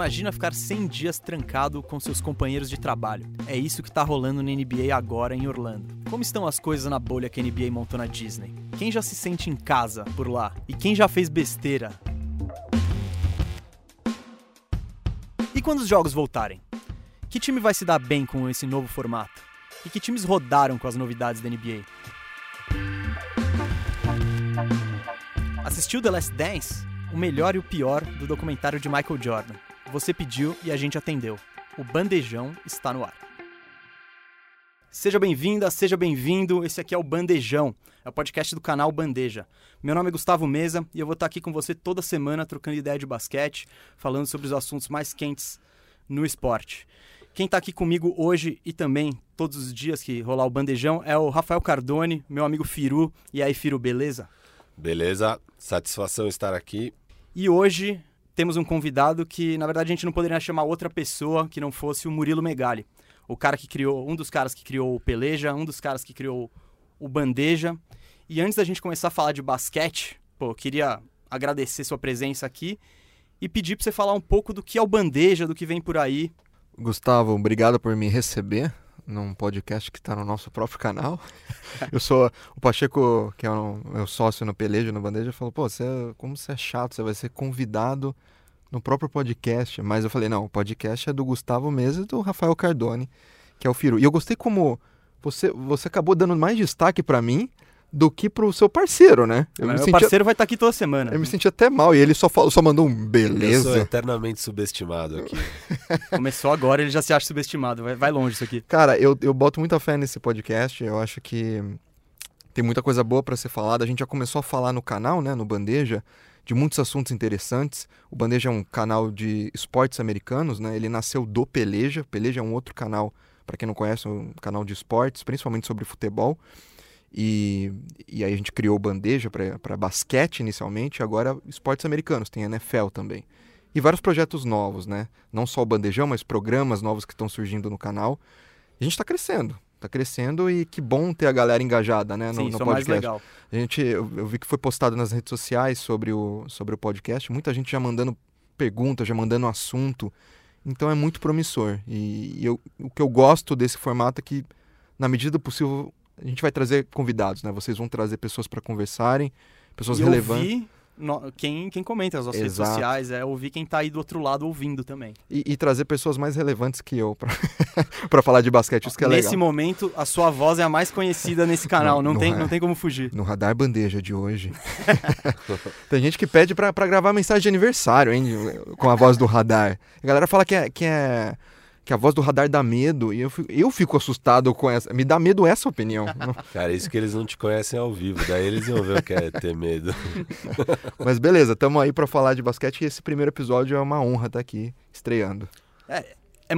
Imagina ficar 100 dias trancado com seus companheiros de trabalho. É isso que tá rolando na NBA agora em Orlando. Como estão as coisas na bolha que a NBA montou na Disney? Quem já se sente em casa por lá? E quem já fez besteira? E quando os jogos voltarem? Que time vai se dar bem com esse novo formato? E que times rodaram com as novidades da NBA? Assistiu The Last Dance? O melhor e o pior do documentário de Michael Jordan. Você pediu e a gente atendeu. O Bandejão está no ar. Seja bem-vinda, seja bem-vindo. Esse aqui é o Bandejão, é o podcast do canal Bandeja. Meu nome é Gustavo Mesa e eu vou estar aqui com você toda semana trocando ideia de basquete, falando sobre os assuntos mais quentes no esporte. Quem está aqui comigo hoje e também todos os dias que rolar o Bandejão é o Rafael Cardone, meu amigo Firu. E aí, Firu, beleza? Beleza, satisfação estar aqui. E hoje temos um convidado que, na verdade, a gente não poderia chamar outra pessoa que não fosse o Murilo Megali. O cara que criou, um dos caras que criou o Peleja, um dos caras que criou o Bandeja. E antes da gente começar a falar de basquete, pô, eu queria agradecer sua presença aqui e pedir para você falar um pouco do que é o Bandeja, do que vem por aí. Gustavo, obrigado por me receber num podcast que está no nosso próprio canal. Eu sou o Pacheco, que é o meu sócio no Peleja, no Bandeja, falou: pô, você, é, como você é chato, você vai ser convidado no próprio podcast. Mas eu falei: não, o podcast é do Gustavo Mesa e do Rafael Cardone, que é o Firu. E eu gostei como você, você acabou dando mais destaque para mim do que pro seu parceiro, né? Eu Meu sentia... parceiro vai estar tá aqui toda semana. Eu me senti até mal e ele só, falou, só mandou um beleza. Eu sou eternamente subestimado aqui. Começou agora, ele já se acha subestimado. Vai, vai longe isso aqui. Cara, eu, eu boto muita fé nesse podcast. Eu acho que tem muita coisa boa para ser falada. A gente já começou a falar no canal, né, no Bandeja, de muitos assuntos interessantes. O Bandeja é um canal de esportes americanos, né? Ele nasceu do Peleja. Peleja é um outro canal, para quem não conhece, um canal de esportes, principalmente sobre futebol. E, e aí a gente criou bandeja para basquete inicialmente, agora esportes americanos, tem NFL também. E vários projetos novos, né? Não só o bandejão, mas programas novos que estão surgindo no canal. A gente está crescendo, está crescendo e que bom ter a galera engajada, né? No, Sim, no podcast. Mais legal. A gente, eu, eu, vi que foi postado nas redes sociais sobre o, sobre o podcast, muita gente já mandando perguntas, já mandando assunto. Então é muito promissor. E, e eu, o que eu gosto desse formato é que, na medida do possível, a gente vai trazer convidados, né? Vocês vão trazer pessoas para conversarem, pessoas e relevantes. Ouvir no, quem, quem comenta nas nossas Exato. redes sociais, é ouvir quem está aí do outro lado ouvindo também. E, e trazer pessoas mais relevantes que eu para falar de basquete, isso que é nesse legal. momento, a sua voz é a mais conhecida nesse canal, no, não, tem, não tem como fugir. No Radar Bandeja de hoje. tem gente que pede para gravar mensagem de aniversário, hein, com a voz do Radar. A galera fala que é, que é que a voz do radar dá medo, e eu fico, eu fico assustado com essa. Me dá medo essa opinião. Cara, isso que eles não te conhecem ao vivo, daí eles iam ver o que é ter medo. Mas beleza, estamos aí para falar de basquete e esse primeiro episódio é uma honra estar tá aqui estreando. É, é,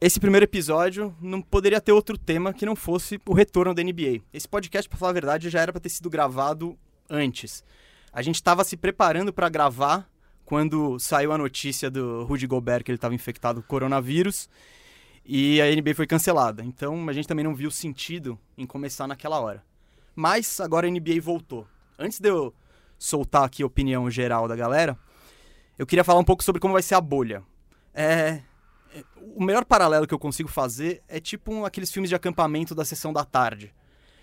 esse primeiro episódio não poderia ter outro tema que não fosse o retorno da NBA. Esse podcast, para falar a verdade, já era para ter sido gravado antes. A gente estava se preparando para gravar quando saiu a notícia do Rudy Gobert que ele estava infectado com coronavírus e a NBA foi cancelada. Então a gente também não viu sentido em começar naquela hora. Mas agora a NBA voltou. Antes de eu soltar aqui a opinião geral da galera, eu queria falar um pouco sobre como vai ser a bolha. É, o melhor paralelo que eu consigo fazer é tipo um, aqueles filmes de acampamento da sessão da tarde,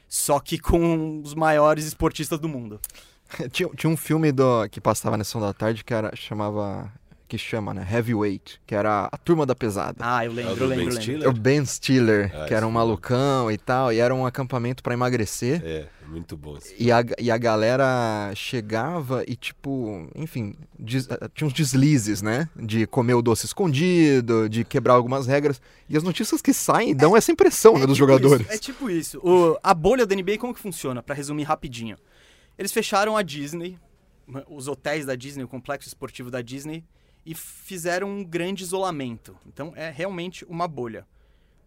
só que com os maiores esportistas do mundo. tinha, tinha um filme do, que passava na sessão da tarde que era, chamava que chama, né? Heavyweight, que era a turma da pesada. Ah, eu lembro, é eu lembro, ben lembro. O Ben Stiller, ah, que era um malucão e tal, e era um acampamento para emagrecer. É, muito bom. E a, e a galera chegava e, tipo, enfim, des, eh, tinha uns deslizes, né? De comer o doce escondido, de quebrar algumas regras. E as notícias que saem dão é, essa impressão, é né, dos tipo jogadores. Isso, é tipo isso. O, a bolha da NBA, como que funciona? Para resumir rapidinho. Eles fecharam a Disney, os hotéis da Disney, o complexo esportivo da Disney, e fizeram um grande isolamento. Então é realmente uma bolha.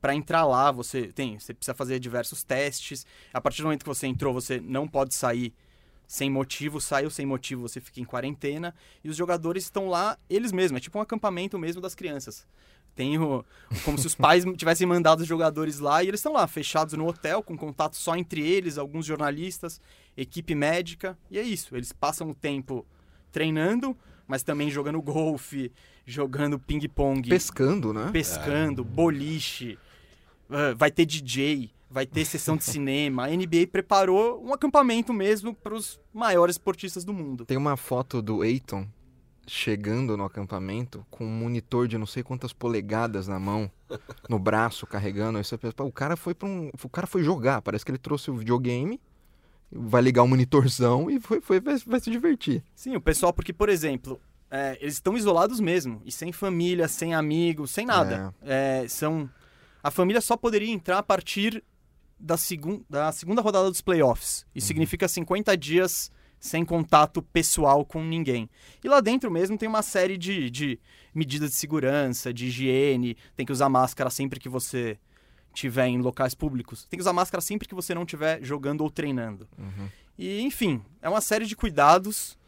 Para entrar lá, você tem, você precisa fazer diversos testes. A partir do momento que você entrou, você não pode sair sem motivo, saiu sem motivo, você fica em quarentena. E os jogadores estão lá eles mesmos, é tipo um acampamento mesmo das crianças. Tem o, como se os pais tivessem mandado os jogadores lá e eles estão lá, fechados no hotel, com contato só entre eles, alguns jornalistas, equipe médica, e é isso. Eles passam o tempo treinando, mas também jogando golfe, jogando ping-pong, Pescando, né? pescando, boliche, ah, vai ter DJ, vai ter sessão de cinema. A NBA preparou um acampamento mesmo para os maiores esportistas do mundo. Tem uma foto do Eiton chegando no acampamento com um monitor de não sei quantas polegadas na mão, no braço, carregando. Aí você pensa, "Pô, o cara foi para um, o cara foi jogar. Parece que ele trouxe o videogame, vai ligar o monitorzão e foi, foi vai, vai se divertir. Sim, o pessoal, porque, por exemplo, é, eles estão isolados mesmo, e sem família, sem amigos, sem nada. É, são A família só poderia entrar a partir da, segun... da segunda rodada dos playoffs. Isso significa 50 dias sem contato pessoal com ninguém. E lá dentro mesmo tem uma série de, de medidas de segurança, de higiene, tem que usar máscara sempre que você estiver em locais públicos. Tem que usar máscara sempre que você não estiver jogando ou treinando. Uhum. E, enfim, é uma série de cuidados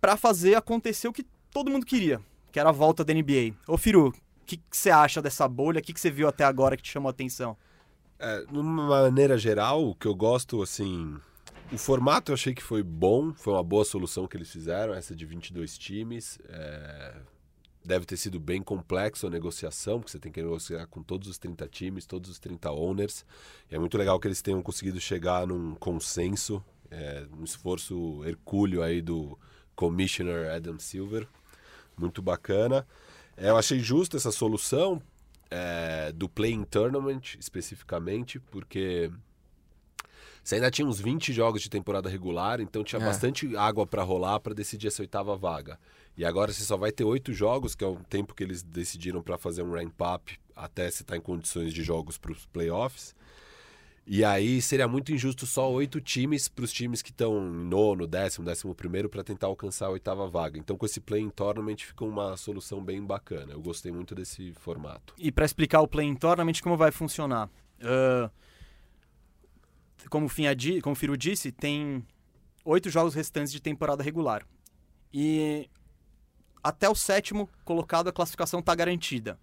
para fazer acontecer o que todo mundo queria, que era a volta da NBA. Ô, Firu, o que você acha dessa bolha? O que que você viu até agora que te chamou a atenção? É, de uma maneira geral, o que eu gosto, assim. O formato eu achei que foi bom, foi uma boa solução que eles fizeram, essa de 22 times. É, Deve ter sido bem complexo a negociação, porque você tem que negociar com todos os 30 times, todos os 30 owners. E é muito legal que eles tenham conseguido chegar num consenso, é, um esforço hercúleo aí do Commissioner Adam Silver. Muito bacana. É, eu achei justa essa solução é, do Playing Tournament, especificamente, porque você ainda tinha uns 20 jogos de temporada regular, então tinha É. bastante água para rolar para decidir essa oitava vaga. E agora você só vai ter oito jogos, que é o tempo que eles decidiram para fazer um ramp-up até se estar em condições de jogos para os playoffs. E aí seria muito injusto só oito times para os times que estão em nono, décimo, décimo primeiro para tentar alcançar a oitava vaga. Então com esse play-in tournament ficou uma solução bem bacana. Eu gostei muito desse formato. E para explicar o Play-in Tournament, como vai funcionar? Ah, como, como o Firu disse, tem oito jogos restantes de temporada regular. E até o sétimo colocado a classificação está garantida.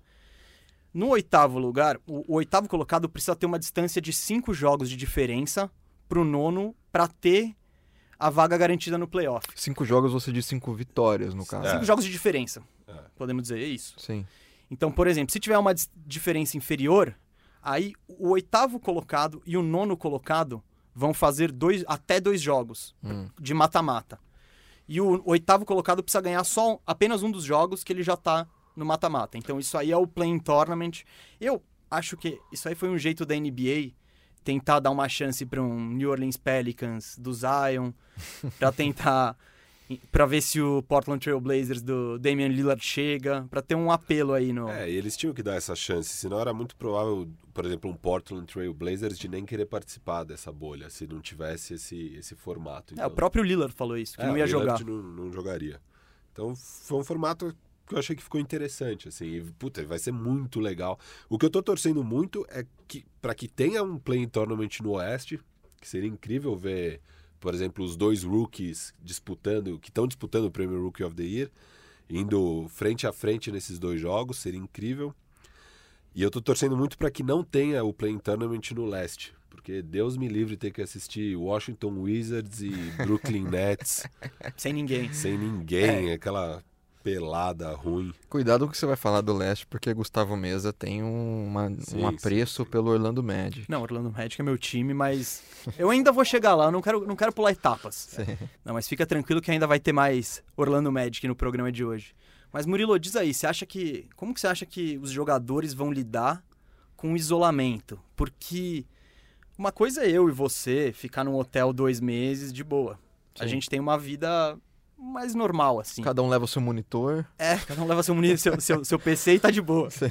No oitavo lugar, o, o oitavo colocado precisa ter uma distância de cinco jogos de diferença para o nono para ter a vaga garantida no playoff. Cinco jogos você diz cinco vitórias, no caso. É. Cinco jogos de diferença. É. Podemos dizer, é isso. Sim. Então, por exemplo, se tiver uma diferença inferior, aí o oitavo colocado e o nono colocado vão fazer dois, até dois jogos Hum. de mata-mata. E o oitavo colocado precisa ganhar só apenas um dos jogos que ele já tá no mata-mata. Então isso aí é o Playing Tournament. Eu acho que isso aí foi um jeito da NBA tentar dar uma chance para um New Orleans Pelicans do Zion, para tentar para ver se o Portland Trail Blazers do Damian Lillard chega, para ter um apelo aí no É, e eles tinham que dar essa chance, senão era muito provável, por exemplo, um Portland Trail Blazers de nem querer participar dessa bolha, se não tivesse esse, esse formato. É, o próprio Lillard falou isso, que É, não ia jogar. Não, não jogaria. Então foi um formato que eu achei que ficou interessante, assim. E, puta, vai ser muito legal. O que eu tô torcendo muito é que para que tenha um play tournament no Oeste, que seria incrível ver, por exemplo, os dois rookies disputando, que estão disputando o prêmio Rookie of the Year, indo frente a frente nesses dois jogos, seria incrível. E eu tô torcendo muito para que não tenha o play tournament no Leste. Porque Deus me livre ter que assistir Washington Wizards e Brooklyn Nets Sem ninguém. sem ninguém, aquela pelada ruim. Cuidado com o que você vai falar do leste, porque Gustavo Mesa tem um, uma- Sim, um apreço pelo Orlando Magic. Não, Orlando Magic é meu time, mas eu ainda vou chegar lá, eu não quero, não quero pular etapas. Sim. Não, mas fica tranquilo que ainda vai ter mais Orlando Magic no programa de hoje. Mas Murilo, diz aí, você acha que como que você acha que os jogadores vão lidar com o isolamento? Porque uma coisa é eu e você ficar num hotel dois meses de boa. A Sim. gente tem uma vida mais normal, assim. Cada um leva o seu monitor. É, cada um leva seu, muni- seu, seu, seu PC e tá de boa. Sim.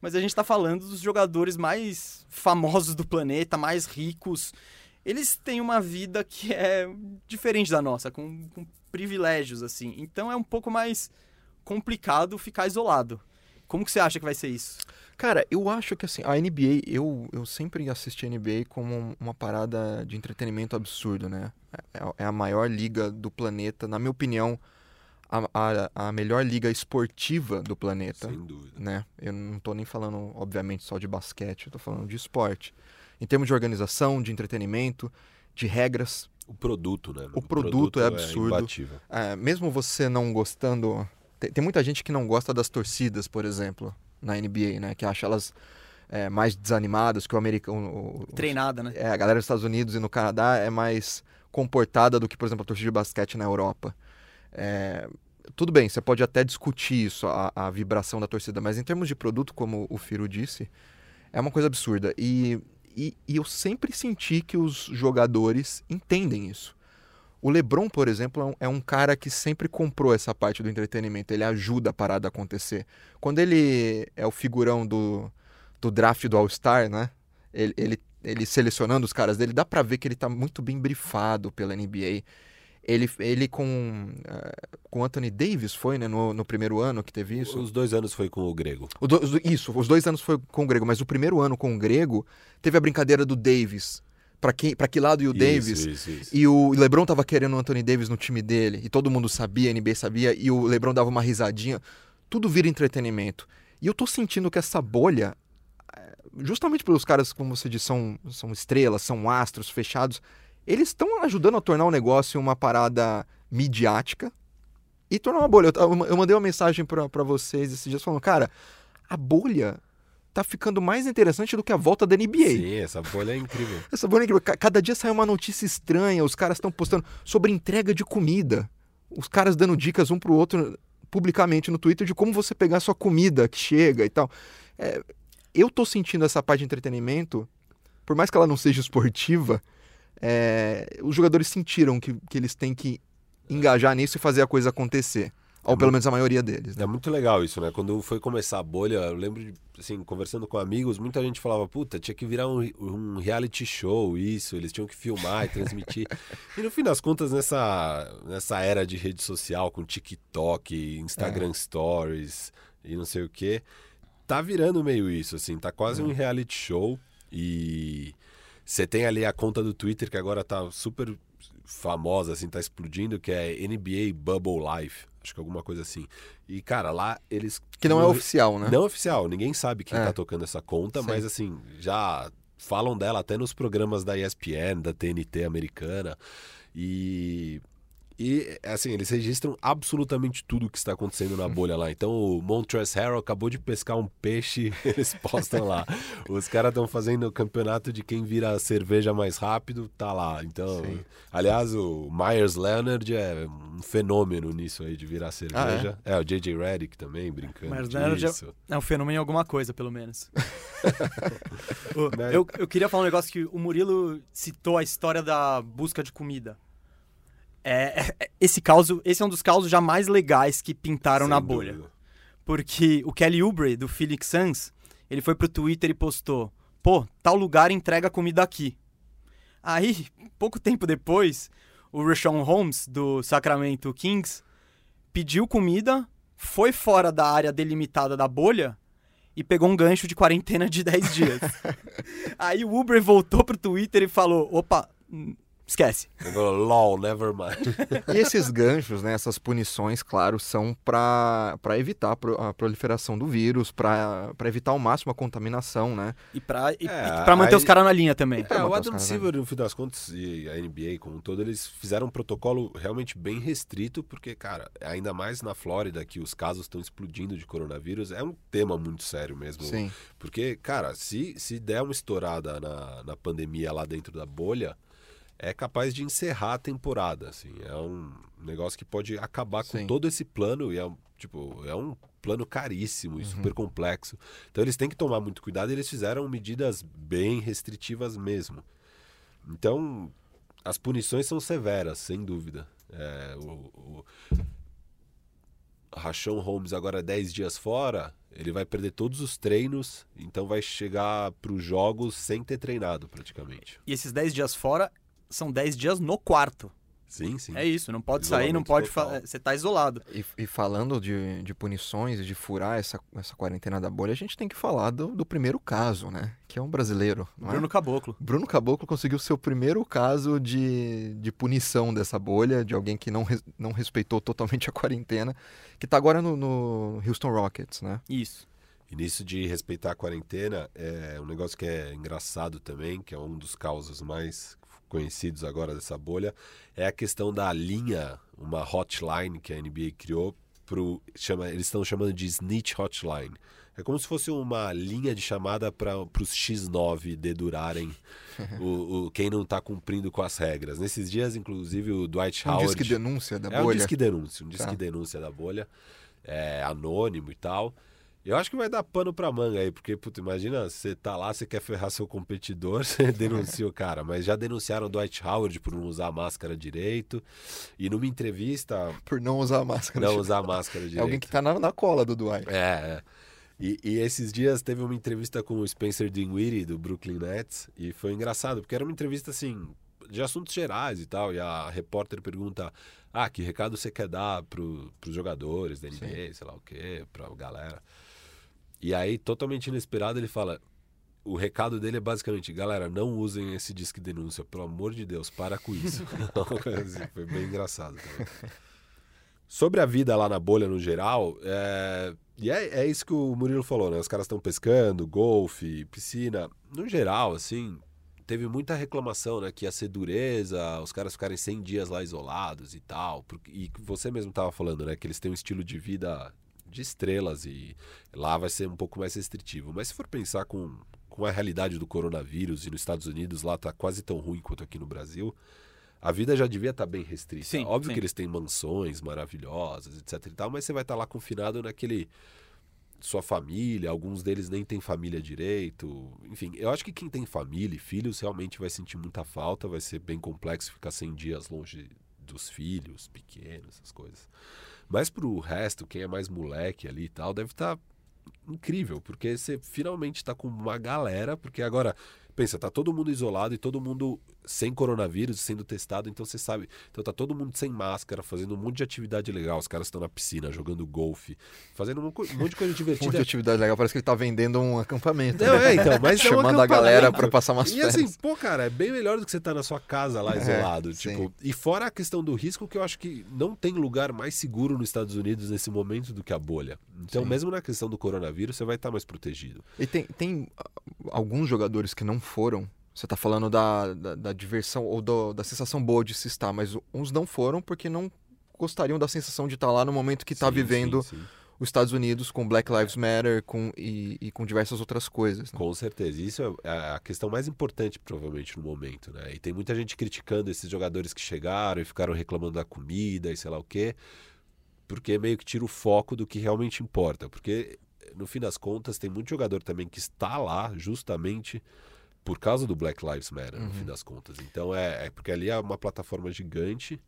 Mas a gente tá falando dos jogadores mais famosos do planeta, mais ricos. Eles têm uma vida que é diferente da nossa, com, com privilégios, assim. Então é um pouco mais complicado ficar isolado. Como que você acha que vai ser isso? Cara, eu acho que assim, a NBA, eu, eu sempre assisti a NBA como um- uma parada de entretenimento absurdo, né? É, é a maior liga do planeta, na minha opinião, a, a, a melhor liga esportiva do planeta. Sem dúvida. né? Eu não tô nem falando, obviamente, só de basquete, eu tô falando de esporte. Em termos de organização, de entretenimento, de regras. o produto, né? O produto é absurdo. imbatível. É, mesmo você não gostando. Tem, tem muita gente que não gosta das torcidas, por exemplo, na NBA, né? Que acha elas é, mais desanimadas, que o americano. Treinada, né? é, a galera dos Estados Unidos e no Canadá é mais comportada do que, por exemplo, a torcida de basquete na Europa. É, tudo bem, você pode até discutir isso, a, a vibração da torcida, mas em termos de produto, como o Firo disse, é uma coisa absurda. E, e, e eu sempre senti que os jogadores entendem isso. O LeBron, por exemplo, é um, é um cara que sempre comprou essa parte do entretenimento. Ele ajuda a parada a acontecer. Quando ele é o figurão do, do draft do All-Star, né? Ele, ele, ele selecionando os caras dele, dá pra ver que ele tá muito bem brifado pela NBA. Ele, ele com eh, com Anthony Davis foi, né? No, no primeiro ano que teve isso. Os dois anos foi com o Grego. O do- isso, os dois anos foi com o Grego, mas o primeiro ano com o Grego teve a brincadeira do Davis. Pra que, pra que lado ia o Davis? Isso, isso. E o LeBron tava querendo o Anthony Davis no time dele, e todo mundo sabia, a NBA sabia, e o LeBron dava uma risadinha. Tudo vira entretenimento. E eu tô sentindo que essa bolha, eh, justamente pelos caras, como você disse, são, são estrelas, são astros fechados, eles estão ajudando a tornar o negócio uma parada midiática e tornar uma bolha. Eu, eu mandei uma mensagem pra vocês esses dias falando, cara, a bolha tá ficando mais interessante do que a volta da NBA. Sim, essa bolha é incrível. Essa bolha é incrível. Ca- Cada dia sai uma notícia estranha, os caras estão postando sobre entrega de comida. Os caras dando dicas um pro outro publicamente no Twitter de como você pegar sua comida que chega e tal. É, eu tô sentindo essa parte de entretenimento, por mais que ela não seja esportiva, é, os jogadores sentiram que, que eles têm que engajar nisso e fazer a coisa acontecer. Ou pelo menos a maioria deles. Né? É muito legal isso, né? Quando foi começar a bolha, eu lembro de, assim, conversando com amigos, muita gente falava, puta, tinha que virar um, um reality show isso, eles tinham que filmar e transmitir. e no fim das contas, nessa, nessa era de rede social, com TikTok, Instagram Stories e não sei o que, tá virando meio isso, assim, tá quase um reality show e você tem ali a conta do Twitter que agora tá super famosa, assim, tá explodindo, que é NBA Bubble Life. Acho que alguma coisa assim. E, cara, lá eles. Que não é oficial, né? Não é oficial, ninguém sabe quem É. tá tocando essa conta, Sim. mas assim, já falam dela até nos programas da ESPN, da TNT americana. E. E, assim, eles registram absolutamente tudo que está acontecendo na bolha lá. Então, o Montrezl Harrell acabou de pescar um peixe, eles postam lá. Os caras estão fazendo o campeonato de quem vira a cerveja mais rápido, tá lá. Então, Sim. aliás, o Myers Leonard é um fenômeno nisso aí de virar cerveja. é? o JJ Redick também, brincando Myers Leonard é-. É um fenômeno em alguma coisa, pelo menos. O- eu, eu queria falar um negócio que o Murilo citou a história da busca de comida. É, é- esse caso, esse é um dos causos já mais legais que pintaram Sem na bolha. dúvida. Porque o Kelly Oubre, do Phoenix Suns, ele foi pro Twitter e postou: pô, tal lugar entrega comida aqui. Aí, pouco tempo depois, o Rashawn Holmes, do Sacramento Kings, pediu comida, foi fora da área delimitada da bolha e pegou um gancho de quarentena de 10 dias. Aí o Uber voltou pro Twitter e falou: opa, esquece. Ele falou, LOL, never mind. E esses ganchos, né, essas punições, claro, são para evitar a pro- a proliferação do vírus, para evitar ao máximo a contaminação, né? E pra, e, É, e manter aí- os caras na linha também. É, o Adam Silver, no fim das contas, e a NBA como um todo, eles fizeram um protocolo realmente bem restrito, porque, cara, ainda mais na Flórida, que os casos estão explodindo de coronavírus, é um tema muito sério mesmo. Sim. Porque, cara, se, se der uma estourada na, na pandemia lá dentro da bolha, é capaz de encerrar a temporada, assim. É um negócio que pode acabar com Sim. todo esse plano e é, um- tipo, é um plano caríssimo e super complexo. Então eles têm que tomar muito cuidado e eles fizeram medidas bem restritivas mesmo. Então, as punições são severas, sem dúvida. É, o, o Rachon Holmes agora 10 dias fora, ele vai perder todos os treinos, então vai chegar para os jogos sem ter treinado praticamente. E esses 10 dias fora são 10 dias no quarto. Sim, sim. É isso, não pode sair, não pode. fa- Você tá isolado. E, e falando de, de punições e de furar essa, essa quarentena da bolha, a gente tem que falar do, do primeiro caso, né? Que é um brasileiro. não é? Bruno Caboclo. Bruno Caboclo conseguiu seu primeiro caso de, de punição dessa bolha, de alguém que não, res- não respeitou totalmente a quarentena, que tá agora no, no Houston Rockets, né? Isso. E nisso de respeitar a quarentena, é um negócio que é engraçado também, que é um dos causos mais conhecidos agora dessa bolha, é a questão da linha, uma hotline que a NBA criou pro chama, eles estão chamando de snitch hotline. É como se fosse uma linha de chamada para os X9 dedurarem o, o, quem não está cumprindo com as regras. Nesses dias, inclusive, o Dwight Howard. Um disque denúncia da é bolha. um disque denúncia, um disque tá. denúncia da bolha, é, anônimo e tal. Eu acho que vai dar pano pra manga aí, porque, puta, imagina, você tá lá, você quer ferrar seu competidor, você denuncia o cara. Mas já denunciaram o Dwight Howard por não usar a máscara direito. E numa entrevista. Por não usar a máscara Não usar a máscara direito. É alguém que tá na, na cola do Dwight. É, é. E, e, esses dias teve uma entrevista com o Spencer Dinwiddie, do Brooklyn Nets, e foi engraçado, porque era uma entrevista, assim, de assuntos gerais e tal, e a repórter pergunta, ah, que recado você quer dar pro, pros jogadores da NBA, Sim. sei lá o quê, pra galera. E aí, totalmente inesperado, ele fala: o recado dele é basicamente, galera, não usem esse disque denúncia, pelo amor de Deus, para com isso. Foi bem engraçado também. Sobre a vida lá na bolha no geral, é... e é, é isso que o Murilo falou, né? Os caras estão pescando, golfe, piscina. No geral, assim, teve muita reclamação, né? Que ia ser dureza, os caras ficarem 100 dias lá isolados e tal. E você mesmo estava falando, né? Que eles têm um estilo de vida de estrelas e lá vai ser um pouco mais restritivo. Mas se for pensar com, com a realidade do coronavírus e nos Estados Unidos lá tá quase tão ruim quanto aqui no Brasil, a vida já devia estar tá bem restrita. Sim, Óbvio sim. que eles têm mansões maravilhosas, etc e tal, mas você vai estar tá lá confinado naquele sua família, alguns deles nem têm família direito. Enfim, eu acho que quem tem família e filhos realmente vai sentir muita falta, vai ser bem complexo ficar 100 dias longe dos filhos pequenos, essas coisas. Mas pro resto, quem é mais moleque ali e tal, deve estar tá incrível, porque você finalmente está com uma galera, porque agora pensa, tá todo mundo isolado e todo mundo sem coronavírus, sendo testado, então você sabe. Então tá todo mundo sem máscara, fazendo um monte de atividade legal. Os caras estão na piscina, jogando golfe, fazendo um, monte de coisa divertida. um monte de atividade legal, parece que ele tá vendendo um acampamento. Não, né? é, então, mas Chamando é um a galera para passar umas E assim, pô, cara, é bem melhor do que você tá na sua casa lá é, isolado. É, tipo, e fora a questão do risco, que eu acho que não tem lugar mais seguro nos Estados Unidos nesse momento do que a bolha. Então, sim. mesmo na questão do coronavírus, você vai estar tá mais protegido. E tem, tem ah, alguns jogadores que não foram você está falando da, da, da, diversão ou do, da sensação boa de se estar, mas uns não foram porque não gostariam da sensação de estar lá no momento que está vivendo sim, sim. os Estados Unidos com Black Lives Matter com, e, e com diversas outras coisas. Né? Com certeza. Isso é, é a questão mais importante, provavelmente, no momento. Né? E tem muita gente criticando esses jogadores que chegaram e ficaram reclamando da comida e sei lá o quê, porque meio que tira o foco do que realmente importa. Porque, no fim das contas, tem muito jogador também que está lá justamente por causa do Black Lives Matter, uhum. no fim uhum. das contas. Então é, é, porque ali é uma plataforma gigante.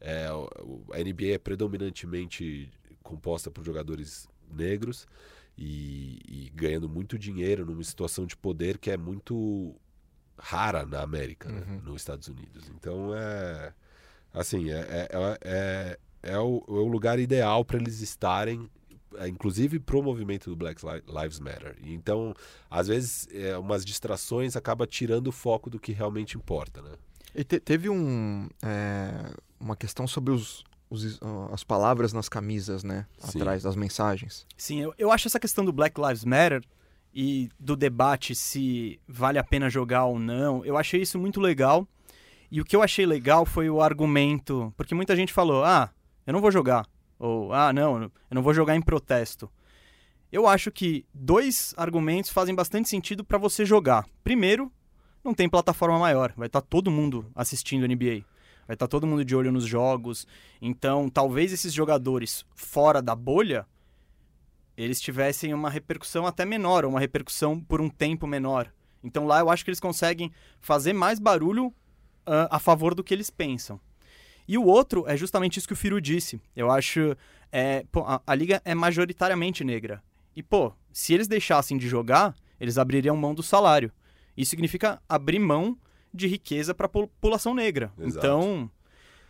É, a NBA é predominantemente composta por jogadores negros e, e, ganhando muito dinheiro numa situação de poder que é muito rara na América, né? uhum. né? nos Estados Unidos. Então é assim é, é, é, é, o, é o lugar ideal para eles estarem é, inclusive pro movimento do Black Lives Matter. Então, às vezes, é, umas distrações acaba tirando o foco do que realmente importa, né? E te, teve um, é, uma questão sobre os, os, as palavras nas camisas, né? Sim. Atrás das mensagens. Sim, eu, eu acho essa questão do Black Lives Matter e do debate se vale a pena jogar ou não, eu achei isso muito legal. E o que eu achei legal foi o argumento, porque muita gente falou: ah, eu não vou jogar. Ou, ah, não, eu não vou jogar em protesto. Eu acho que dois argumentos fazem bastante sentido para você jogar. Primeiro, não tem plataforma maior, vai estar tá todo mundo assistindo NBA. Vai estar tá todo mundo de olho nos jogos. Então, talvez esses jogadores fora da bolha eles tivessem uma repercussão até menor, uma repercussão por um tempo menor. Então lá eu acho que eles conseguem fazer mais barulho uh, a favor do que eles pensam. E o outro é justamente isso que o Firu disse. Eu acho. É, pô, a, a, liga é majoritariamente negra. E, pô, se eles deixassem de jogar, eles abririam mão do salário. Isso significa abrir mão de riqueza para a população negra. Exato. Então,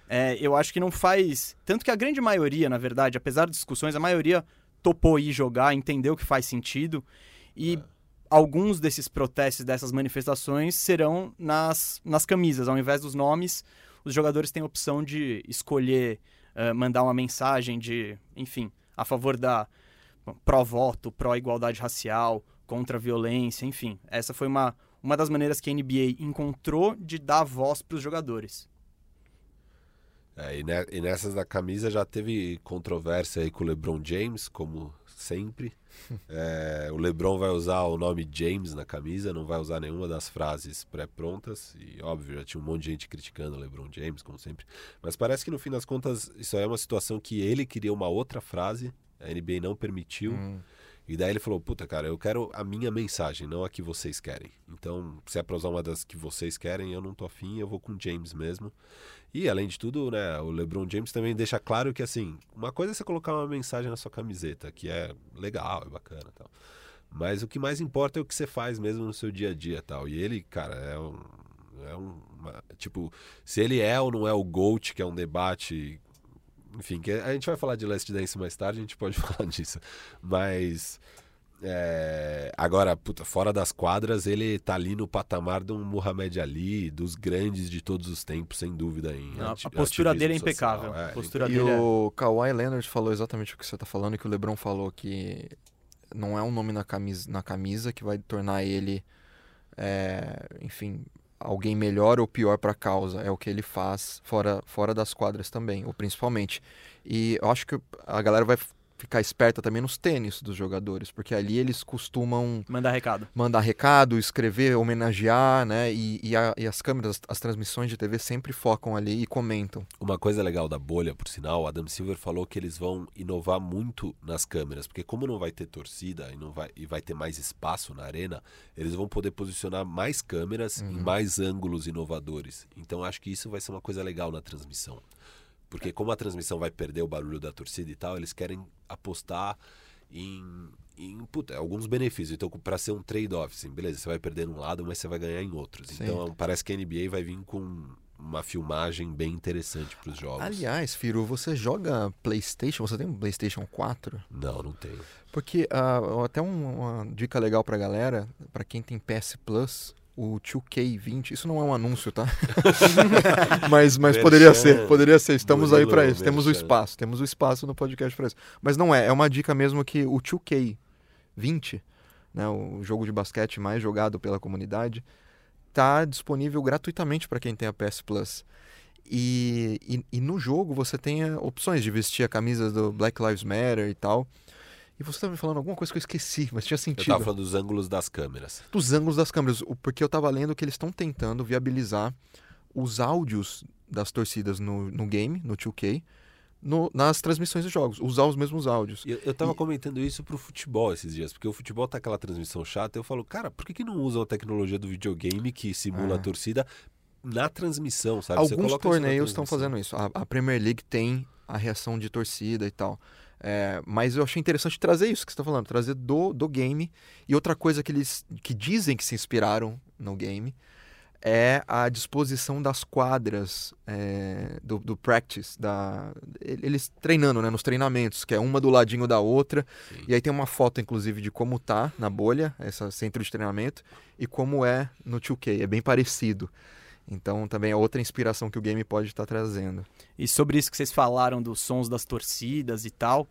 é, eu acho que não faz. Tanto que a grande maioria, na verdade, apesar das discussões, a maioria topou ir jogar, entendeu que faz sentido. E. É alguns desses protestos, dessas manifestações, serão nas, nas camisas. Ao invés dos nomes, os jogadores têm a opção de escolher uh, mandar uma mensagem de, enfim, a favor da pró-voto, pró-igualdade racial, contra a violência, enfim. Essa foi uma, uma das maneiras que a NBA encontrou de dar voz para os jogadores. É, e, ne e, nessas da camisa já teve controvérsia aí com o LeBron James, como sempre. É, o LeBron vai usar o nome James na camisa, não vai usar nenhuma das frases pré-prontas. E óbvio, já tinha um monte de gente criticando o LeBron James, como sempre. Mas parece que no fim das contas, isso é uma situação que ele queria uma outra frase, a NBA não permitiu. Hum. E daí ele falou: Puta, cara, eu quero a minha mensagem, não a que vocês querem. Então, se é pra usar uma das que vocês querem, eu não tô afim, eu vou com James mesmo. E além de tudo, né, o LeBron James também deixa claro que assim, uma coisa é você colocar uma mensagem na sua camiseta, que é legal, é bacana, tal. Mas o que mais importa é o que você faz mesmo no seu dia a dia, tal. E ele, cara, é um é um uma, tipo, se ele é ou não é o GOAT, que é um debate enfim, que a gente vai falar de Last Dance mais tarde, a gente pode falar disso. Mas é, agora, puta, fora das quadras, ele tá ali no patamar de um Muhammad Ali, dos grandes de todos os tempos, sem dúvida. Em Não, a postura dele é impecável. É, postura e dele o é... Kawhi Leonard falou exatamente o que você tá falando, que o LeBron falou que não é um nome na camisa, na camisa que vai tornar ele, é, enfim, alguém melhor ou pior para a causa. É o que ele faz fora, fora das quadras também, ou principalmente. E eu acho que a galera vai ficar esperta também nos tênis dos jogadores, porque ali eles costumam mandar recado, mandar recado, escrever, homenagear, né? E, e, a, e, as câmeras, as transmissões de TV sempre focam ali e comentam. Uma coisa legal da bolha, por sinal, Adam Silver falou que eles vão inovar muito nas câmeras, porque como não vai ter torcida e não vai e vai ter mais espaço na arena, eles vão poder posicionar mais câmeras uhum. em mais ângulos inovadores. Então acho que isso vai ser uma coisa legal na transmissão. Porque como a transmissão vai perder o barulho da torcida e tal, eles querem apostar em, em puta, alguns benefícios. Então, para ser um trade-off, assim, beleza, você vai perder num lado, mas você vai ganhar em outros. Sim. Então, parece que a NBA vai vir com uma filmagem bem interessante para os jogos. Aliás, Firu, você joga PlayStation? Você tem um PlayStation 4? Não, não tenho. Porque uh, até um, uma dica legal para galera, para quem tem PS Plus, o 2K20. Isso não é um anúncio, tá? mas mas poderia ser, poderia ser. Estamos aí para isso. Temos o espaço, temos o espaço no podcast para isso. Mas não é, é uma dica mesmo que o 2K20, né, o jogo de basquete mais jogado pela comunidade, tá disponível gratuitamente para quem tem a PS Plus. E, e, e, no jogo você tem eh, opções de vestir a camisa do Black Lives Matter e tal. E você estava me falando alguma coisa que eu esqueci, mas tinha sentido. Eu estava falando dos ângulos das câmeras. Dos ângulos das câmeras, porque eu estava lendo que eles estão tentando viabilizar os áudios das torcidas no, no game, no 2K, no, nas transmissões de jogos, usar os mesmos áudios. Eu, eu tava e... comentando isso pro futebol esses dias, porque o futebol tá aquela transmissão chata, eu falo, cara, por que, que não usam a tecnologia do videogame que simula a torcida na transmissão, sabe? Alguns torneios estão fazendo isso. A, a Premier League tem a reação de torcida e tal. É, mas eu achei interessante trazer isso que você está falando, trazer do, do game. E outra coisa que eles que dizem que se inspiraram no game é a disposição das quadras é, do, do, practice, da, eles treinando né, nos treinamentos, que é uma do ladinho da outra. Sim. E aí tem uma foto, inclusive, de como tá na bolha, esse centro de treinamento, e como é no 2K. É bem parecido. Então também é outra inspiração que o game pode estar tá trazendo. E sobre isso que vocês falaram dos sons das torcidas e tal,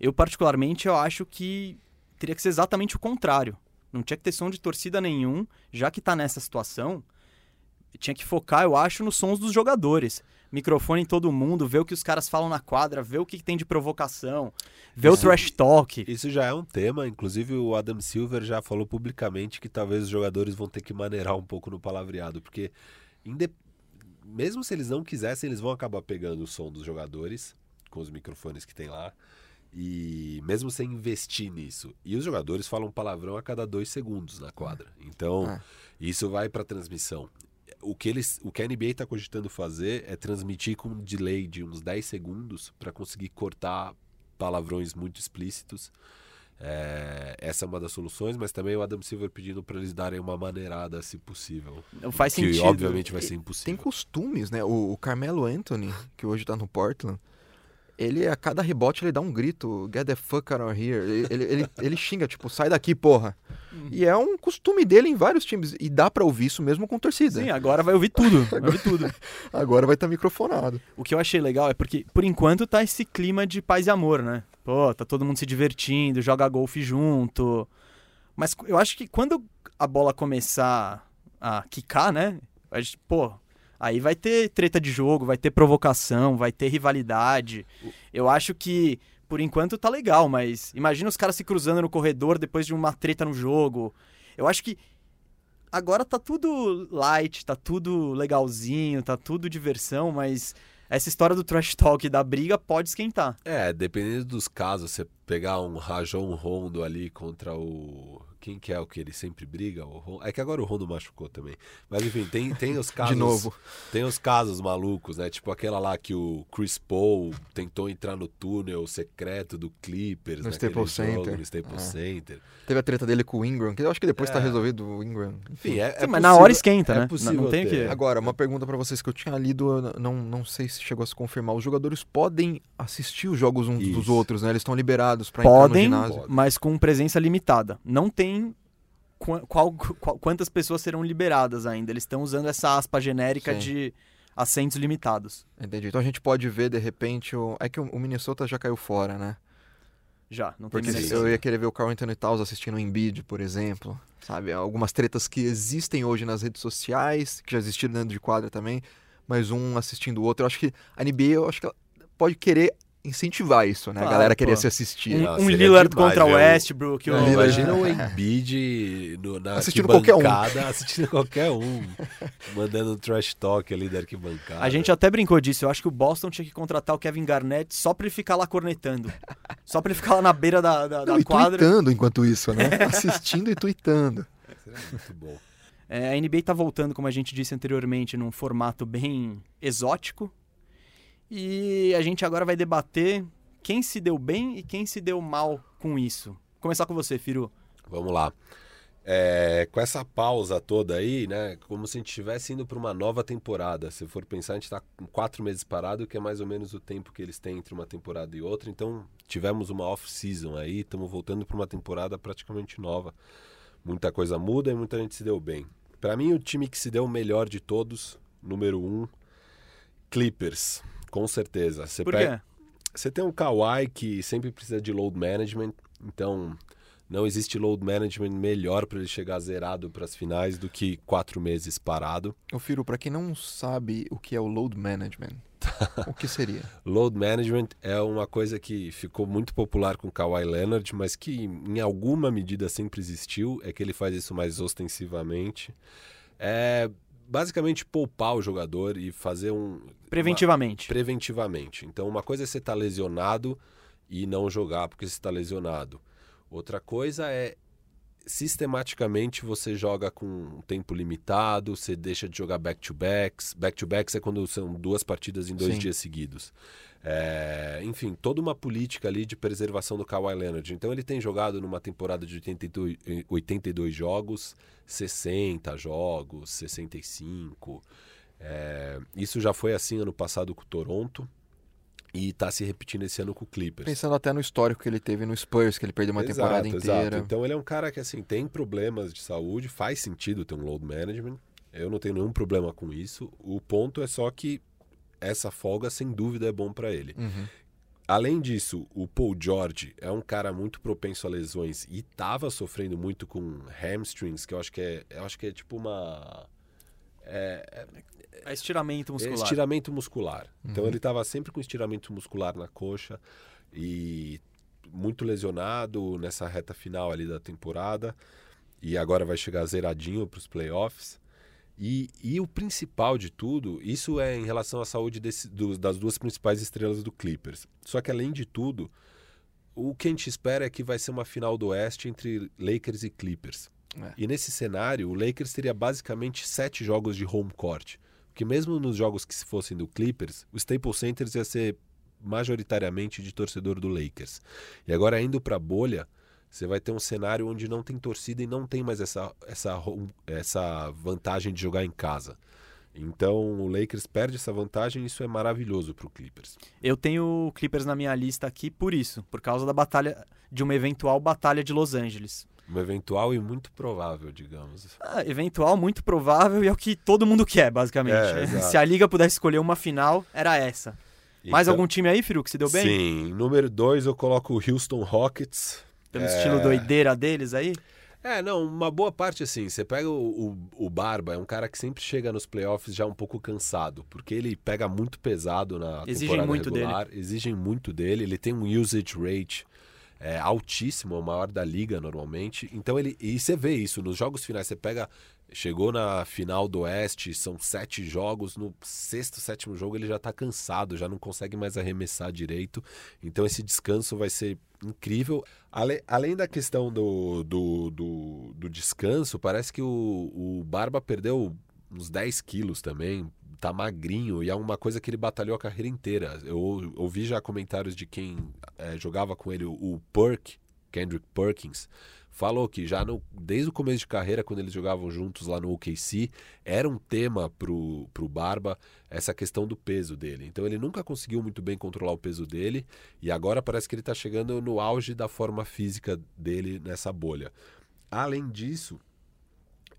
eu particularmente eu acho que teria que ser exatamente o contrário. Não tinha que ter som de torcida nenhum, já que está nessa situação, tinha que focar, eu acho, nos sons dos jogadores. Microfone em todo mundo, ver o que os caras falam na quadra, ver o que tem de provocação, ver isso, o trash talk. Isso já é um tema, inclusive o Adam Silver já falou publicamente que talvez os jogadores vão ter que maneirar um pouco no palavreado, porque Indep... Mesmo se eles não quisessem, eles vão acabar pegando o som dos jogadores com os microfones que tem lá. E mesmo sem investir nisso. E os jogadores falam palavrão a cada dois segundos na quadra. Então, ah. isso vai para transmissão. O que, eles, o que a NBA está cogitando fazer é transmitir com um delay de uns 10 segundos para conseguir cortar palavrões muito explícitos é, essa é uma das soluções, mas também o Adam Silver pedindo para eles darem uma maneirada, se possível. Não faz que, sentido. obviamente vai ser impossível. Tem costumes, né? O, o Carmelo Anthony, que hoje está no Portland, ele a cada rebote ele dá um grito, get the fuck out of here. Ele, ele, ele, ele xinga, tipo, sai daqui, porra. E é um costume dele em vários times. E dá pra ouvir isso mesmo com torcida. Sim, agora vai ouvir tudo. Vai ouvir tudo. agora vai estar tá microfonado. O que eu achei legal é porque, por enquanto, tá esse clima de paz e amor, né? Pô, tá todo mundo se divertindo, joga golfe junto. Mas eu acho que quando a bola começar a quicar, né? Gente, pô, aí vai ter treta de jogo, vai ter provocação, vai ter rivalidade. Eu acho que, por enquanto, tá legal, mas imagina os caras se cruzando no corredor depois de uma treta no jogo. Eu acho que agora tá tudo light, tá tudo legalzinho, tá tudo diversão, mas essa história do trash talk e da briga pode esquentar. É, dependendo dos casos, você pegar um Rajon Rondo ali contra o. Quem que é o que ele sempre briga? O Rondo... É que agora o Rondo machucou também. Mas enfim, tem, tem os casos. De novo. Tem os casos malucos, né? Tipo aquela lá que o Chris Paul tentou entrar no túnel secreto do Clippers. No Staples jogo, Center. No Staples É. Center. Teve a treta dele com o Ingram, que eu acho que depois tá É. resolvido o Ingram. Enfim, é, Sim, é mas na possível- hora esquenta, é né? Não- possível não tem ter. que- Agora, uma pergunta pra vocês que eu tinha lido, não, não sei se chegou a se confirmar. Os jogadores podem assistir os jogos uns dos Isso. outros, né? Eles estão liberados pra entrar no Podem, ginásio. mas com presença limitada. Não tem qua- qual- qual- quantas pessoas serão liberadas ainda. Eles estão usando essa aspa genérica Sim. de assentos limitados. Entendi. Então a gente pode ver, de repente, o... é que o Minnesota já caiu fora, né? Já, não tem Porque eu ia querer ver o Carl Anthony Towns assistindo o Embiid, por exemplo. Sabe? Algumas tretas que existem hoje nas redes sociais, que já existiram dentro de quadra também, mas um assistindo o outro. Eu acho que a NBA, eu acho que ela pode querer incentivar isso, né? Claro, a galera querer pô. se assistir. Um, um Lillard demais contra o Westbrook. É, o- Lillard- Imagina o Embiid no, na Assistindo qualquer um. assistindo qualquer um, mandando um trash talk ali da arquibancada. A gente até brincou disso. Eu acho que o Boston tinha que contratar o Kevin Garnett só pra ele ficar lá cornetando. só pra ele ficar lá na beira da, da, da Não, e quadra. tweetando enquanto isso, né? Assistindo e tweetando. Seria muito bom. É, a NBA tá voltando, como a gente disse anteriormente, num formato bem exótico. E a gente agora vai debater quem se deu bem e quem se deu mal com isso. Vou começar com você, Firu. Vamos lá. É, com essa pausa toda aí, né? Como se a gente estivesse indo para uma nova temporada. Se for pensar, a gente está com quatro meses parado, que é mais ou menos o tempo que eles têm entre uma temporada e outra. Então, tivemos uma off-season aí, estamos voltando para uma temporada praticamente nova. Muita coisa muda e muita gente se deu bem. Para mim, o time que se deu melhor de todos, número um, Clippers, com certeza. Você Por pega- quê? você tem um Kawhi que sempre precisa de load management, então não existe load management melhor para ele chegar zerado para as finais do que quatro meses parado. Ô, Firo, pra quem não sabe o que é o load management, o que seria? Load management é uma coisa que ficou muito popular com Kawhi Leonard, mas que em alguma medida sempre existiu, é que ele faz isso mais ostensivamente. É basicamente poupar o jogador e fazer um Preventivamente. preventivamente. Então, uma coisa é você estar lesionado e não jogar porque você está lesionado. Outra coisa é sistematicamente você joga com um tempo limitado, você deixa de jogar back-to-backs. Back-to-backs é quando são duas partidas em dois Sim. dias seguidos. É, enfim, toda uma política ali de preservação do Kawhi Leonard. Então ele tem jogado numa temporada de 82, eh, 82 jogos, 60 jogos, 65. É, isso já foi assim ano passado com o Toronto e está se repetindo esse ano com o Clippers. Pensando até no histórico que ele teve no Spurs, que ele perdeu uma temporada Exato, inteira. exato. Então ele é um cara que assim tem problemas de saúde, faz sentido ter um load management. Eu não tenho nenhum problema com isso. O ponto é só que essa folga sem dúvida é bom para ele. Uhum. Além disso, o Paul George é um cara muito propenso a lesões e estava sofrendo muito com hamstrings, que eu acho que é, eu acho que é tipo uma é, É estiramento é muscular. estiramento muscular. Então Uhum. ele estava sempre com estiramento muscular na coxa e muito lesionado nessa reta final ali da temporada. E agora vai chegar zeradinho para os playoffs. E, e o principal de tudo, isso é em relação à saúde desse- do- das duas principais estrelas do Clippers. Só que além de tudo, o que a gente espera é que vai ser uma final do Oeste entre Lakers e Clippers. É. E nesse cenário, o Lakers teria basicamente sete jogos de home court. Porque mesmo nos jogos que se fossem do Clippers, o Staples Center ia ser majoritariamente de torcedor do Lakers. E agora indo para a bolha, você vai ter um cenário onde não tem torcida e não tem mais essa, essa, essa vantagem de jogar em casa. Então o Lakers perde essa vantagem e isso é maravilhoso para o Clippers. Eu tenho o Clippers na minha lista aqui por isso, por causa da batalha de uma eventual batalha de Los Angeles. Um eventual e muito provável, digamos. Ah, eventual, muito provável e é o que todo mundo quer, basicamente. É. Se a liga pudesse escolher uma final, era essa. Mais Então- algum time aí, Firu, que se deu bem? Sim, número dois eu coloco o Houston Rockets. Pelo É. estilo doideira deles aí? É, não, uma boa parte assim. Você pega o, o, o, Barba, é um cara que sempre chega nos playoffs já um pouco cansado, porque ele pega muito pesado na exigem temporada muito regular, dele. exigem muito dele. Ele tem um usage rate é, altíssimo, o maior da liga normalmente. Então ele. E você vê isso nos jogos finais. Você pega. Chegou na final do Oeste, são sete jogos. No sexto, sétimo jogo ele já tá cansado, já não consegue mais arremessar direito. Então esse descanso vai ser incrível. Ale, além da questão do, do, do, do descanso, parece que o, o Barba perdeu uns 10 quilos também, tá magrinho e é uma coisa que ele batalhou a carreira inteira. Eu ouvi já comentários de quem é, jogava com ele, o Perk, Kendrick Perkins, falou que já no, desde o começo de carreira, quando eles jogavam juntos lá no OKC, era um tema pro, pro Barba essa questão do peso dele. Então ele nunca conseguiu muito bem controlar o peso dele e agora parece que ele está chegando no auge da forma física dele nessa bolha. Além disso,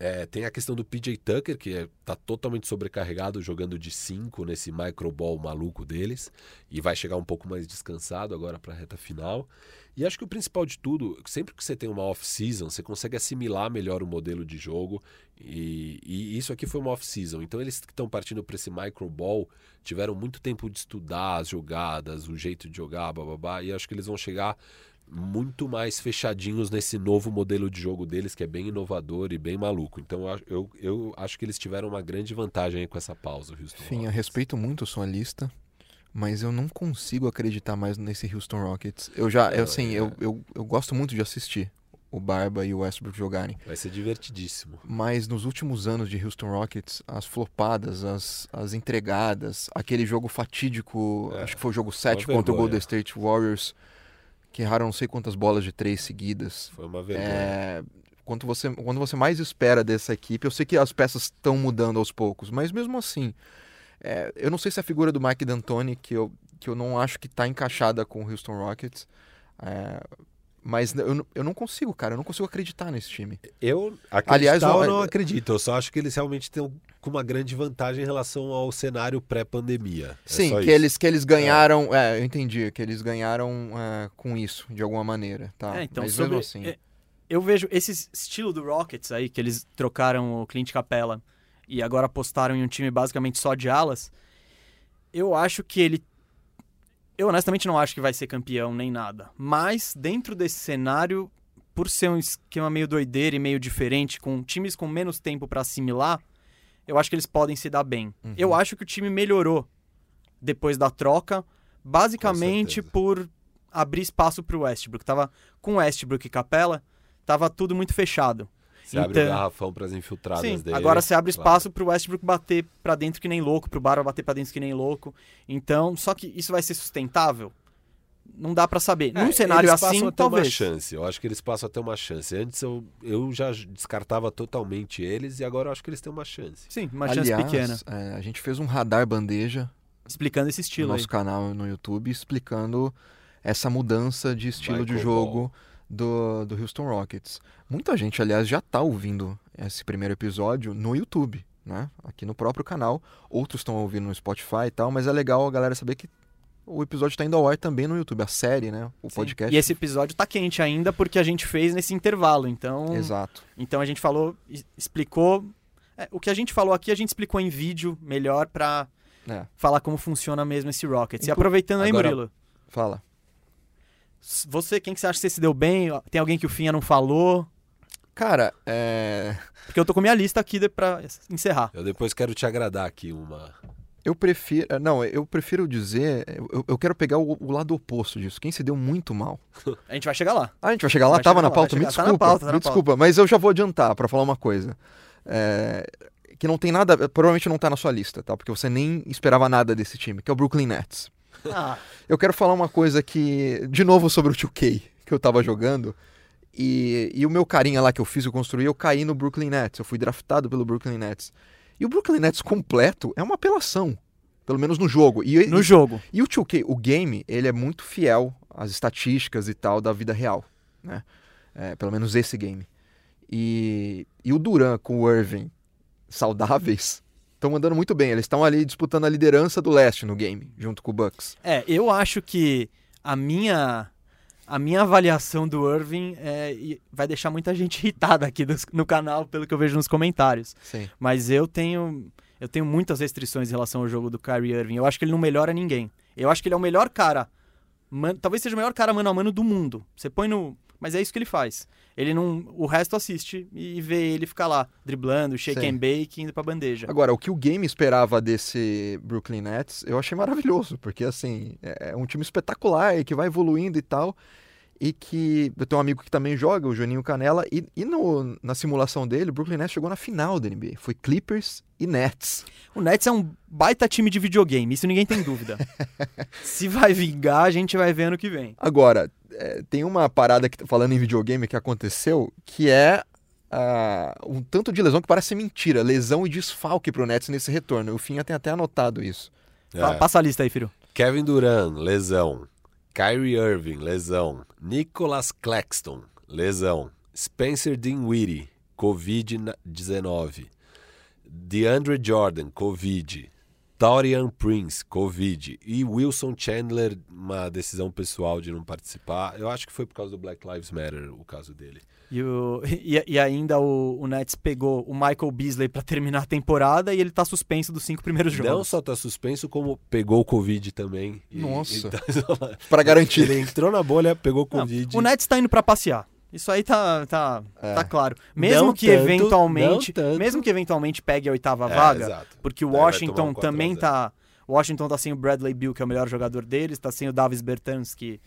é, tem a questão do PJ Tucker, que está é, tá totalmente sobrecarregado jogando de 5 nesse microball maluco deles, e vai chegar um pouco mais descansado agora para a reta final. E acho que o principal de tudo, sempre que você tem uma off-season, você consegue assimilar melhor o modelo de jogo, e, e isso aqui foi uma off-season. Então eles que estão partindo para esse microball tiveram muito tempo de estudar as jogadas, o jeito de jogar, babá, e acho que eles vão chegar muito mais fechadinhos nesse novo modelo de jogo deles, que é bem inovador e bem maluco. Então eu, eu acho que eles tiveram uma grande vantagem com essa pausa, Houston Sim, eu respeito muito a sua lista, mas eu não consigo acreditar mais nesse Houston Rockets. Eu já, eu, assim, é... eu, eu, eu gosto muito de assistir o Barba e o Westbrook jogarem. Vai ser divertidíssimo. Mas nos últimos anos de Houston Rockets, as flopadas, as, as entregadas, aquele jogo fatídico, é, acho que foi o jogo 7 contra o Golden State Warriors, que erraram não sei quantas bolas de três seguidas. Foi uma vergonha. É, quando, você, quando você mais espera dessa equipe, eu sei que as peças estão mudando aos poucos, mas mesmo assim, é, eu não sei se a figura do Mike D'Antoni, que eu, que eu não acho que está encaixada com o Houston Rockets, é, mas eu, eu não consigo, cara. Eu não consigo acreditar nesse time. Eu, Aliás, eu não acredito. Eu só acho que eles realmente estão com uma grande vantagem em relação ao cenário pré-pandemia. É Sim, que eles, que eles ganharam. É. é. eu entendi. Que eles ganharam é, com isso, de alguma maneira. Tá? É, então, Mas sobre, assim. É, eu vejo esse estilo do Rockets aí, que eles trocaram o Clint Capella e agora apostaram em um time basicamente só de alas. Eu acho que ele eu honestamente não acho que vai ser campeão nem nada. Mas dentro desse cenário, por ser um esquema meio doideiro e meio diferente, com times com menos tempo para assimilar, eu acho que eles podem se dar bem. Uhum. Eu acho que o time melhorou depois da troca, basicamente por abrir espaço para o Westbrook. Tava com Westbrook e Capela, tava tudo muito fechado. Você então, abre o garrafão para as infiltradas sim, dele. Agora você abre espaço claro. para o Westbrook bater para dentro que nem louco, para o Barba bater para dentro que nem louco. Então, só que isso vai ser sustentável? Não dá para saber. É, Num cenário eles assim, até talvez. uma chance. Eu acho que eles passam até uma chance. Antes eu, eu já descartava totalmente eles e agora eu acho que eles têm uma chance. Sim, uma Aliás, chance pequena. É, a gente fez um radar bandeja explicando esse estilo no nosso aí. canal no YouTube, explicando essa mudança de estilo Michael de jogo. Ball do, do Houston Rockets. Muita gente, aliás, já está ouvindo esse primeiro episódio no YouTube, né? Aqui no próprio canal. Outros estão ouvindo no Spotify e tal, mas é legal a galera saber que o episódio está indo ao ar também no YouTube, a série, né? O Sim. podcast. E esse episódio está quente ainda porque a gente fez nesse intervalo, então. Exato. Então a gente falou, explicou. É, o que a gente falou aqui, a gente explicou em vídeo melhor para é. falar como funciona mesmo esse Rockets. E aproveitando Agora, aí, Murilo. Fala. Você, quem que você acha que você se deu bem? Tem alguém que o Finha não falou? Cara, é. Porque eu tô com minha lista aqui pra encerrar. Eu depois quero te agradar aqui uma. Eu prefiro. É, não, eu prefiro dizer. Eu, eu quero pegar o, o, lado oposto disso. Quem se deu muito mal. A gente vai chegar lá. Ah, a gente vai chegar lá? Vai Tava chegar na pauta? me desculpa. Tá na pauta, tá me desculpa, mas eu já vou adiantar para falar uma coisa. É, que não tem nada. Provavelmente não tá na sua lista, tá? Porque você nem esperava nada desse time, que é o Brooklyn Nets. Ah. Eu quero falar uma coisa que, de novo, sobre o 2K que eu tava jogando. E, e o meu carinha lá que eu fiz, eu construí, eu caí no Brooklyn Nets. Eu fui draftado pelo Brooklyn Nets. E o Brooklyn Nets completo é uma apelação. Pelo menos no jogo. E, no e, jogo. E o 2K, o game, ele é muito fiel às estatísticas e tal da vida real. Né? É, pelo menos esse game. E, e o Duran com o Irving saudáveis estão andando muito bem. Eles estão ali disputando a liderança do leste no game, junto com o Bucks. É, eu acho que a minha a minha avaliação do Irving é, vai deixar muita gente irritada aqui dos- no canal, pelo que eu vejo nos comentários. Sim. Mas eu tenho, eu tenho muitas restrições em relação ao jogo do Kyrie Irving. Eu acho que ele não melhora ninguém. Eu acho que ele é o melhor cara, man- talvez seja o melhor cara mano a mano do mundo. Você põe no, mas é isso que ele faz. Ele não, o resto assiste e vê ele ficar lá driblando, shake Sim. and bake, indo pra bandeja. Agora, o que o game esperava desse Brooklyn Nets, eu achei maravilhoso, porque assim, é um time espetacular e que vai evoluindo e tal. E que eu tenho um amigo que também joga, o Juninho Canela, e, e no, na simulação dele, o Brooklyn Nets chegou na final da NBA. Foi Clippers e Nets. O Nets é um baita time de videogame, isso ninguém tem dúvida. Se vai vingar, a gente vai ver ano que vem. Agora, é, tem uma parada que, falando em videogame que aconteceu, que é ah, um tanto de lesão que parece mentira. Lesão e desfalque pro Nets nesse retorno. O Finha tem até anotado isso. É. Passa a lista aí, filho. Kevin Durant, lesão. Kyrie Irving, lesão. Nicholas Claxton, lesão. Spencer Dinwiddie, Covid-19. DeAndre Jordan, Covid. Taurian Prince, Covid. E Wilson Chandler, uma decisão pessoal de não participar. Eu acho que foi por causa do Black Lives Matter o caso dele. E, o- e- e ainda o, o Nets pegou o Michael Beasley pra terminar a temporada e ele tá suspenso dos cinco primeiros jogos. Não só tá suspenso, como pegou o Covid também. E- Nossa. tá. Para garantir. Ele entrou na bolha, pegou Não, Covid. o Nets tá indo pra passear. Isso aí tá, tá, É. tá claro. Mesmo Não que tanto, eventualmente, mesmo que eventualmente pegue a oitava É, vaga, exato. porque o Washington um 4 a também 0. tá, o Washington tá sem o Bradley Beal, que é o melhor jogador deles, tá sem o Davis Bertans, que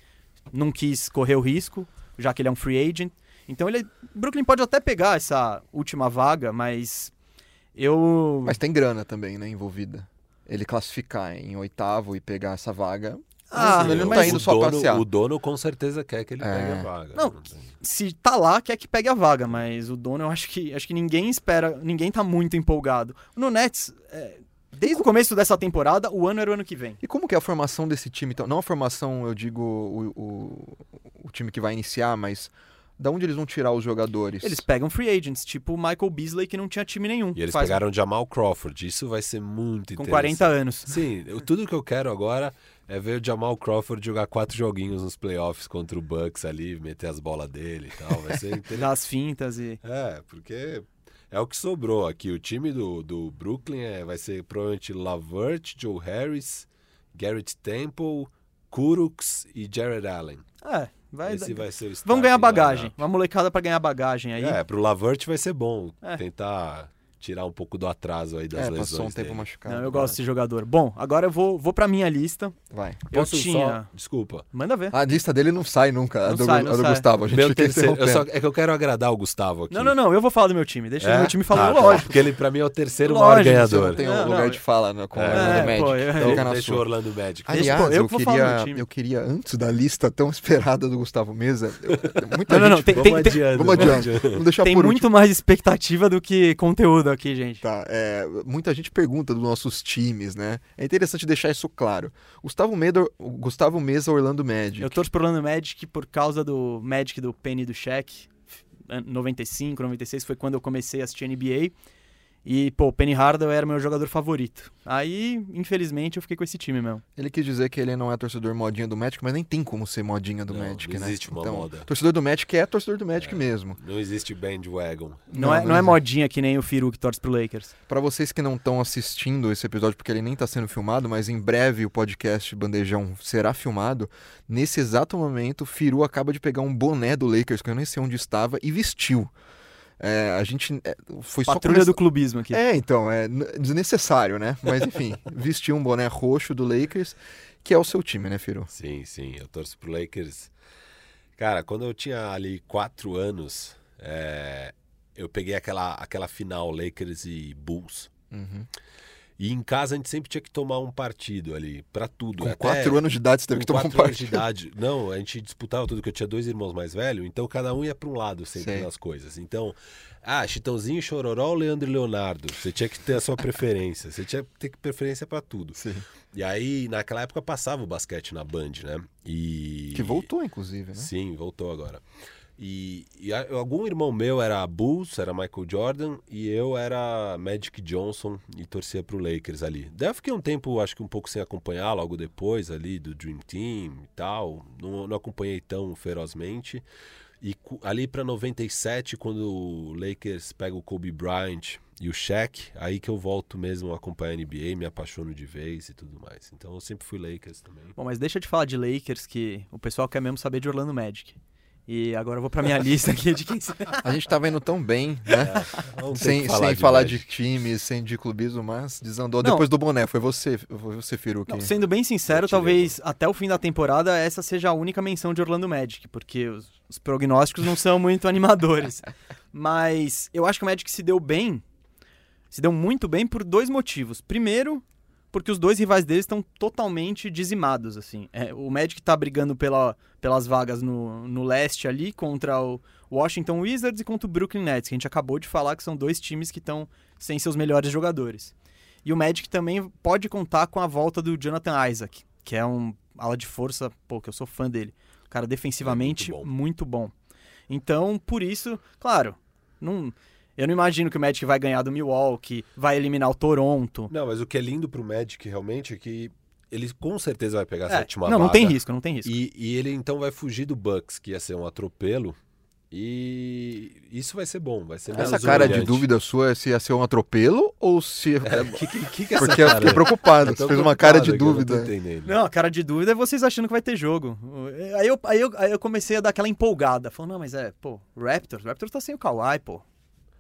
não quis correr o risco, já que ele é um free agent. Então ele, Brooklyn pode até pegar essa última vaga, mas eu Mas tem grana também, né, envolvida. Ele classificar em oitavo e pegar essa vaga. Ah, ele não tá indo só dono, passear. O dono com certeza quer que ele É. pegue a vaga. Não, tem- se tá lá, quer que pegue a vaga, mas o dono eu acho que acho que ninguém espera, ninguém tá muito empolgado. No Nets, é, desde o começo dessa temporada, o ano era o ano que vem. E como que é a formação desse time? Então, não a formação, eu digo, o, o, o time que vai iniciar, mas da onde eles vão tirar os jogadores? Eles pegam free agents, tipo o Michael Beasley, que não tinha time nenhum. E eles Faz- pegaram Jamal Crawford. Isso vai ser muito com interessante. 40 anos. Sim, eu- tudo que eu quero agora é ver o Jamal Crawford jogar quatro joguinhos nos playoffs contra o Bucks ali, meter as bolas dele e tal. Vai ser interessante. Das fintas e. É, porque é o que sobrou aqui. O time do, do Brooklyn é, vai ser provavelmente Lavert, Joe Harris, Garrett Temple, Kuruks e Jared Allen. É, vai. Esse vai ser o Vamos ganhar bagagem. Uma molecada pra ganhar bagagem aí. É, pro Lavert vai ser bom. É. Tentar tirar um pouco do atraso aí das É, lesões passou um tempo dele. machucado. Não, eu gosto desse jogador. Bom, agora eu vou, vou pra minha lista. Vai. Eu Posso tinha. só... Desculpa. Manda ver. A lista dele não sai nunca, a Não do, sai, a do sai. Gustavo. A gente Meu terceiro, eu só- é que eu quero agradar o Gustavo aqui. Não, não, não. Eu vou falar do meu time. Deixa É? o meu time falar. Ah, tá. lógico. Porque ele, pra mim, é o terceiro Lógico, maior ganhador. não tem Não, um lugar não, de fala né, com É, o Orlando é, Magic. pô, eu- então Então, deixa o. Orlando Magic. Aliás, pô, eu eu, que vou falar do meu queria, time. eu queria, antes da lista tão esperada do Gustavo Mesa, eu- muita Não, não, não. Vamos adiando. Vamos adiante, vamos deixar tem por muito mais expectativa do que conteúdo aqui, gente. Tá, é, muita gente pergunta dos nossos times, né? É interessante deixar isso claro. Gustavo, Medo, Gustavo Mesa, Orlando Magic. Eu torço pro Orlando Magic por causa do Magic do Penny do. An- 95, 96 foi quando eu comecei a assistir NBA. E, pô, o Penny Hardaway era meu jogador favorito. Aí, infelizmente, eu fiquei com esse time mesmo. Ele quis dizer que ele não é torcedor modinha do Magic, mas nem tem como ser modinha do Não, Magic, não né? existe uma então, moda. torcedor do Magic é torcedor do Magic mesmo. Não existe bandwagon. Não, Não, é, não não é modinha que nem o Firu que torce pro Lakers. Pra vocês que não estão assistindo esse episódio, porque ele nem tá sendo filmado, mas em breve o podcast Bandejão será filmado. Nesse exato momento, o Firu acaba de pegar um boné do Lakers, que eu nem sei onde estava, e vestiu. É, a gente é, foi só Patrulha começar- do clubismo aqui. É, então, é desnecessário, né? Mas enfim, vestiu um boné roxo do Lakers, que é o seu time, né, Firu? Sim, sim. Eu torço pro Lakers. Cara, quando eu tinha ali quatro anos, é, eu peguei aquela, aquela final Lakers e Bulls. Uhum. E em casa a gente sempre tinha que tomar um partido ali, pra tudo. Com Até- quatro anos de idade você teve que com tomar um quatro anos de partido. idade. Não, a gente disputava tudo, que eu tinha dois irmãos mais velhos, então cada um ia para um lado sempre Sei. nas coisas. Então, ah, Chitãozinho, Chororó, Leandro e Leonardo. Você tinha que ter a sua preferência. Você tinha que ter preferência para tudo. Sim. E aí, naquela época, passava o basquete na Band, né? E... Que voltou, inclusive, né? Sim, voltou agora. E, e algum irmão meu era Bulls, era Michael Jordan, e eu era Magic Johnson e torcia pro Lakers ali. Daí eu fiquei um tempo, acho que um pouco sem acompanhar, logo depois ali do Dream Team e tal. Não, não acompanhei tão ferozmente. E ali pra 97, quando o Lakers pega o Kobe Bryant e o Shaq, aí que eu volto mesmo a acompanhar a NBA, me apaixono de vez e tudo mais. Então eu sempre fui Lakers também. Bom, mas deixa te falar de Lakers, que o pessoal quer mesmo saber de Orlando Magic. E agora eu vou pra minha lista aqui de quem... A gente tava indo tão bem, né? Ter sem que sem falar, de, times, sem de clubismo, mas desandou Não. depois do boné. Foi você, foi você, Firu, que... Não, sendo bem sincero, talvez até o fim da temporada essa seja a única menção de Orlando Magic, porque os, os prognósticos não são muito animadores. Mas eu acho que o Magic se deu bem, se deu muito bem por dois motivos. Primeiro, porque os dois rivais deles estão totalmente dizimados, assim. É, o Magic tá brigando pela, pelas vagas no, no leste ali contra o Washington Wizards e contra o Brooklyn Nets, que a gente acabou de falar que são dois times que estão sem seus melhores jogadores. E o Magic também pode contar com a volta do Jonathan Isaac, que é um ala de força, pô, que eu sou fã dele. Um cara defensivamente É muito muito bom. bom. Então, por isso, claro, não, eu não imagino que o Magic vai ganhar do Milwaukee, vai eliminar o Toronto. Não, mas o que é lindo pro Magic realmente é que ele com certeza vai pegar a É, sétima não, não vaga. tem risco, não tem risco. E, e ele então vai fugir do Bucks, que ia ser um atropelo. E isso vai ser bom, vai ser Essa cara de humilhante. dúvida sua é se ia ser um atropelo ou se... É, que, que, que que é essa Porque eu cara? fiquei preocupado. Eu Você fez uma cara de não dúvida. Não, a cara de dúvida é vocês achando que vai ter jogo. Aí eu, aí eu, aí eu comecei a dar aquela empolgada. Falando, não, mas é, pô, Raptors, Raptors tá sem o Kawhi, pô.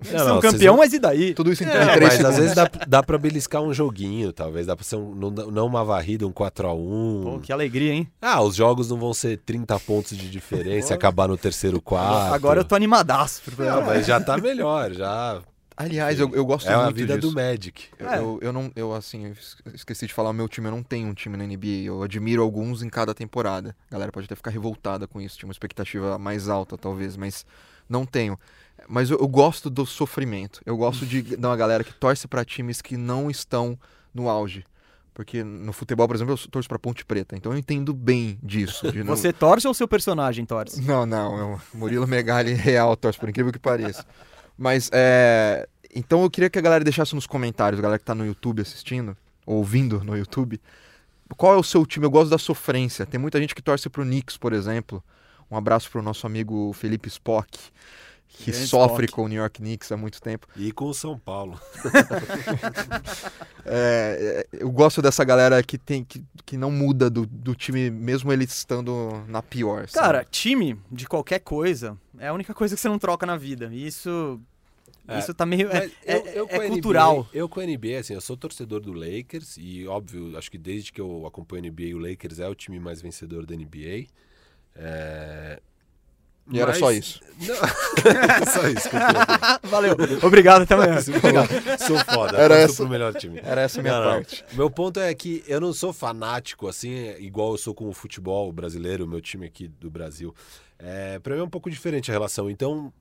Eles Não, são não, campeão, não- mas e daí? Tudo isso em É, três mas segundos. às vezes dá, dá pra beliscar um joguinho, talvez. Dá pra ser um, não, não uma varrida, um 4x1. Pô, que alegria, hein? Ah, os jogos não vão ser 30 pontos de diferença e acabar no terceiro quarto. Agora eu tô animadaço. pro Não, mas já tá melhor, já. Aliás, eu, eu gosto É a muito vida disso. do Magic. Eu, É. eu, eu não, eu assim, eu esqueci de falar, o meu time, eu não tenho um time na NBA. Eu admiro alguns em cada temporada. A galera pode até ficar revoltada com isso, tinha uma expectativa mais alta, talvez, mas não tenho. Mas eu, eu gosto do sofrimento. Eu gosto de, de uma galera que torce pra times que não estão no auge. Porque no futebol, por exemplo, eu torço pra Ponte Preta, então eu entendo bem disso. não- Você torce ou seu personagem torce? não, não, o Murilo Megali real, torce, por incrível que pareça. Mas, é... Então eu queria que a galera deixasse nos comentários, a galera que tá no YouTube assistindo, ou ouvindo no YouTube, qual é o seu time? Eu gosto da sofrência. Tem muita gente que torce pro Knicks, por exemplo. Um abraço pro nosso amigo Felipe Spock, que Grande sofre com o New York Knicks há muito tempo. E com o São Paulo. É, é, eu gosto dessa galera que, tem, que, que não muda do, do time, mesmo ele estando na pior. sabe? Cara, time de qualquer coisa é a única coisa que você não troca na vida. E isso. É, Isso tá meio. É, é- eu- eu é com a cultural. NBA, eu com a NBA, assim, eu sou torcedor do Lakers e, óbvio, acho que desde que eu acompanho a NBA, o Lakers é o time mais vencedor da NBA. É... E era mas- só isso. Não, só isso que eu queria Valeu. Obrigado, até amanhã. Sou foda, Era essa- pro melhor time. Era essa a minha Não, não. parte. Meu ponto é que eu não sou fanático, assim, igual eu sou com o futebol brasileiro, o meu time aqui do Brasil. É, pra mim é um pouco diferente a relação. Então,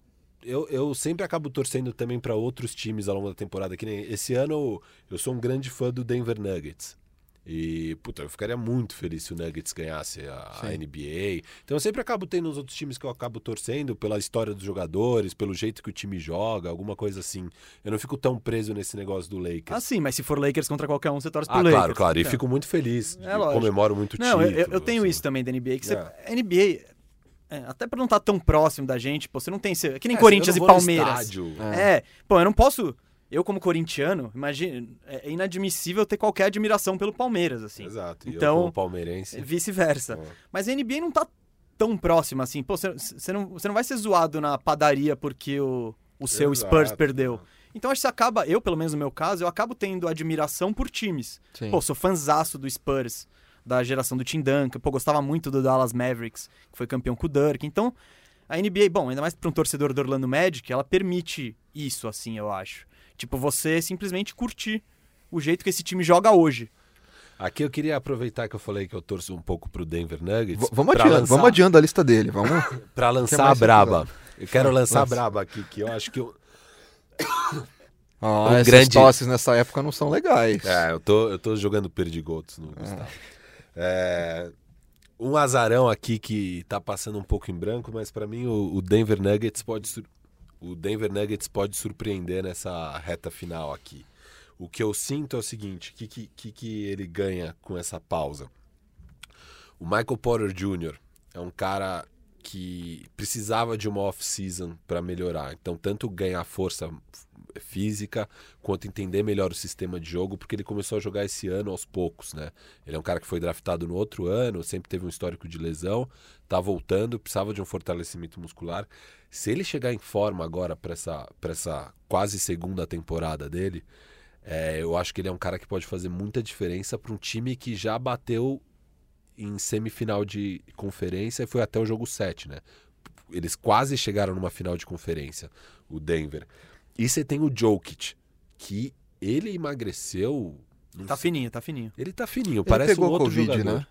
eu, eu sempre acabo torcendo também pra outros times ao longo da temporada. Que nem esse ano eu sou um grande fã do Denver Nuggets. E, puta, eu ficaria muito feliz se o Nuggets ganhasse a, a. NBA. Então eu sempre acabo tendo os outros times que eu acabo torcendo pela história dos jogadores, pelo jeito que o time joga, alguma coisa assim. Eu não fico tão preso nesse negócio do Lakers. Ah, sim, mas se for Lakers contra qualquer um, você torce pro Ah, Lakers. claro, claro. E Então. fico muito feliz. É comemoro muito o Não, eu, eu- título, eu tenho assim. isso também da NBA, que você. É. NBA, é, até pra não estar tão próximo da gente, pô, você não tem. É que nem É, Corinthians e Palmeiras. estádio. É. É, pô, eu não posso. Eu, como corintiano, imagina, é inadmissível ter qualquer admiração pelo Palmeiras, assim. Exato. E Então, eu, como palmeirense. Vice-versa. ó, Mas a NBA não tá tão próxima assim. Pô, você você não, você não vai ser zoado na padaria porque o, o seu exato, Spurs perdeu. Então acho que você acaba, eu pelo menos no meu caso, eu acabo tendo admiração por times. Sim. Pô, sou fanzaço do Spurs, da geração do Tim Duncan. Pô, gostava muito do Dallas Mavericks, que foi campeão com o Dirk. Então, a NBA, bom, ainda mais pra um torcedor do Orlando Magic, ela permite isso, assim, eu acho. Tipo, você simplesmente curtir o jeito que esse time joga hoje. Aqui eu queria aproveitar que eu falei que eu torço um pouco pro Denver Nuggets. V- vamos, pra adiando, lançar, vamos adiando a lista dele. Vamos. Pra Quer lançar a braba. Eu quero lançar a braba aqui, que eu acho que eu. Ah, Um essas grande- tosses nessa época não são legais. É, eu tô, eu tô jogando perdigotos no Gustavo. É, Um azarão aqui que tá passando um pouco em branco, mas para mim o, o, Denver Nuggets pode o Denver Nuggets pode surpreender nessa reta final aqui. O que eu sinto é o seguinte, o que, que, que ele ganha com essa pausa? O Michael Porter Jr. é um cara que precisava de uma off-season para melhorar. Então, tanto ganhar força física, quanto entender melhor o sistema de jogo, porque ele começou a jogar esse ano aos poucos, né? Ele é um cara que foi draftado no outro ano, sempre teve um histórico de lesão, tá voltando, precisava de um fortalecimento muscular. Se ele chegar em forma agora para essa, essa quase segunda temporada dele, é, eu acho que ele é um cara que pode fazer muita diferença para um time que já bateu em semifinal de conferência e foi até o jogo 7, né? Eles quase chegaram numa final de conferência, o Denver. E você tem o Jokic, que ele emagreceu. Tá sei. fininho, tá fininho. Ele tá fininho, ele parece um outro COVID, jogador. Né?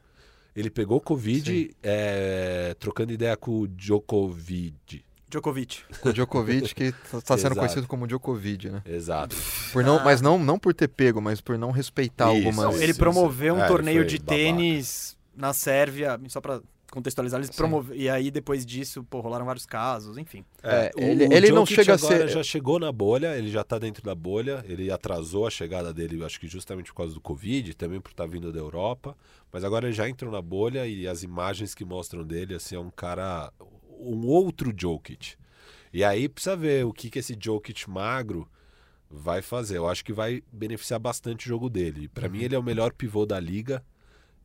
Ele pegou Covid é, trocando ideia com o Djokovic. Djokovic. O Djokovic, que está sendo conhecido como Djokovic, né? Exato. Por não, ah. Mas não, não por ter pego, mas por não respeitar Isso, algumas... Ele promoveu um é, torneio de babaca. tênis na Sérvia, só para contextualizar, eles promoveram. E aí, depois disso, pô, rolaram vários casos, enfim. É, é ele, ele não chega a ser. já chegou na bolha, ele já tá dentro da bolha, ele atrasou a chegada dele, acho que justamente por causa do Covid, também por estar tá vindo da Europa. Mas agora ele já entrou na bolha e as imagens que mostram dele, assim, é um cara. Um outro Jokic. E aí precisa ver o que, que esse Jokic magro vai fazer. Eu acho que vai beneficiar bastante o jogo dele. Para uhum. mim, ele é o melhor pivô da liga.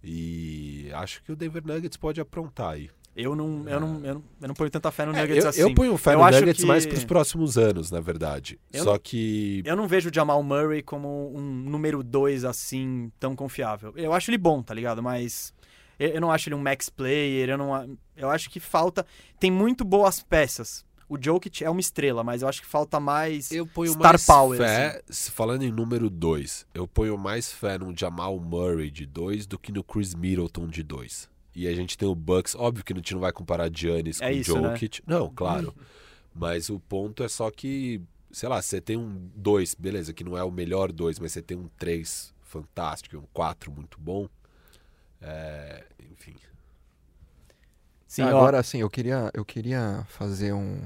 E acho que o Denver Nuggets pode aprontar aí. Eu não, eu não, eu não, eu não ponho tanta fé no é, Nuggets eu, assim. Eu ponho fé eu no Nuggets que... mais para os próximos anos, na verdade. Eu Só não, que. Eu não vejo o Jamal Murray como um número dois assim, tão confiável. Eu acho ele bom, tá ligado? Mas eu não acho ele um max player. Eu, não, eu acho que falta. Tem muito boas peças. O Jokic é uma estrela, mas eu acho que falta mais eu ponho star mais power. Fé, assim. falando em número 2, eu ponho mais fé no Jamal Murray de 2 do que no Chris Middleton de 2. E a gente tem o Bucks, óbvio que a gente não vai comparar Giannis é com isso, né? Jokic. Né? Não, claro. mas o ponto é só que, sei lá, você tem um 2, beleza, que não é o melhor 2, mas você tem um 3 fantástico, um 4 muito bom. É, enfim. Sim, agora sim, eu queria, eu queria fazer um.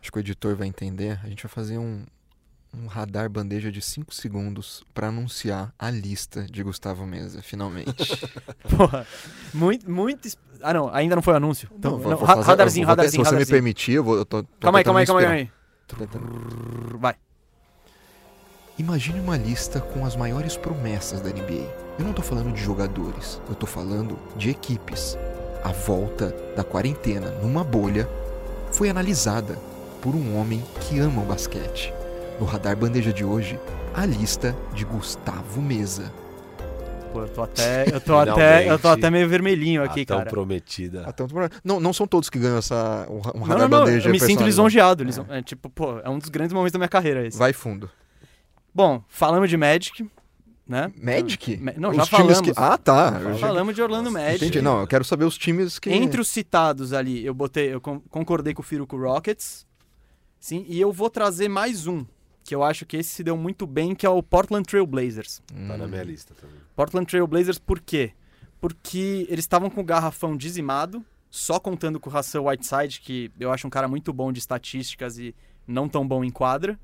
Acho que o editor vai entender. A gente vai fazer um, um radar bandeja de 5 segundos para anunciar a lista de Gustavo Mesa, finalmente. Porra, muito, muito. Ah, não, ainda não foi o anúncio. Então, não, não, fazer, radarzinho, radarzinho. Se você me permitir, eu vou. Eu tô, tô calma aí, calma aí, calma aí. Vai. Imagine uma lista com as maiores promessas da NBA. Eu não tô falando de jogadores, eu tô falando de equipes a volta da quarentena numa bolha foi analisada por um homem que ama o basquete. No Radar Bandeja de hoje, a lista de Gustavo Mesa. Pô, eu tô até, eu tô até, eu tô até meio vermelhinho aqui, tão cara. prometida. tão Não, não são todos que ganham essa um, Radar não, não, Bandeja. Eu me sinto lisonjeado. Lison... É. é. tipo, pô, é um dos grandes momentos da minha carreira esse. Vai fundo. Bom, falamos de Magic, né? Magic? Não, os já falamos. Que... Ah, tá. Já falamos de Orlando Magic. Entendi. Não, eu quero saber os times que. Entre os citados ali, eu botei, eu concordei com o Firo com o Rockets. Sim, e eu vou trazer mais um, que eu acho que esse se deu muito bem, que é o Portland Trail Blazers. Hum. Tá na minha lista também. Portland Trail Blazers por quê? Porque eles estavam com o garrafão dizimado, só contando com o Russell Whiteside, que eu acho um cara muito bom de estatísticas e não tão bom em quadra.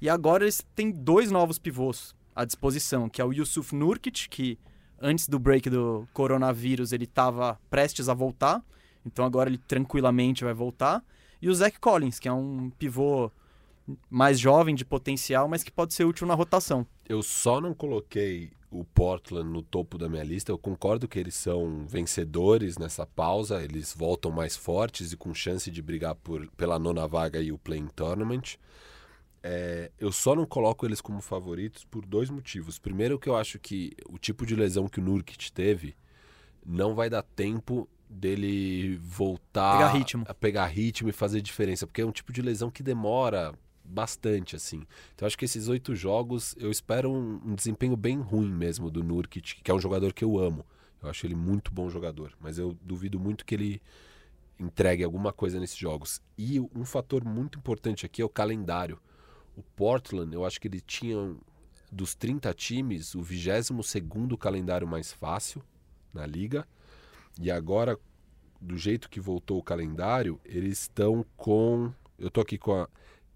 E agora eles têm dois novos pivôs à disposição, que é o Yusuf Nurkic, que antes do break do coronavírus ele estava prestes a voltar, então agora ele tranquilamente vai voltar, e o Zach Collins, que é um pivô mais jovem, de potencial, mas que pode ser útil na rotação. Eu só não coloquei o Portland no topo da minha lista. Eu concordo que eles são vencedores nessa pausa, eles voltam mais fortes e com chance de brigar por, pela nona vaga e o Playing Tournament. É, eu só não coloco eles como favoritos por dois motivos. Primeiro, que eu acho que o tipo de lesão que o Nurkic teve não vai dar tempo dele voltar pegar ritmo. a pegar ritmo e fazer diferença, porque é um tipo de lesão que demora bastante assim. Então acho que esses oito jogos eu espero um, um, desempenho bem ruim mesmo do Nurkic, que é um jogador que eu amo. Eu acho ele muito bom jogador, mas eu duvido muito que ele entregue alguma coisa nesses jogos. E um fator muito importante aqui é o calendário. O Portland, eu acho que ele tinha, dos 30 times, o 22 calendário mais fácil na liga. E agora, do jeito que voltou o calendário, eles estão com. Eu tô aqui com a-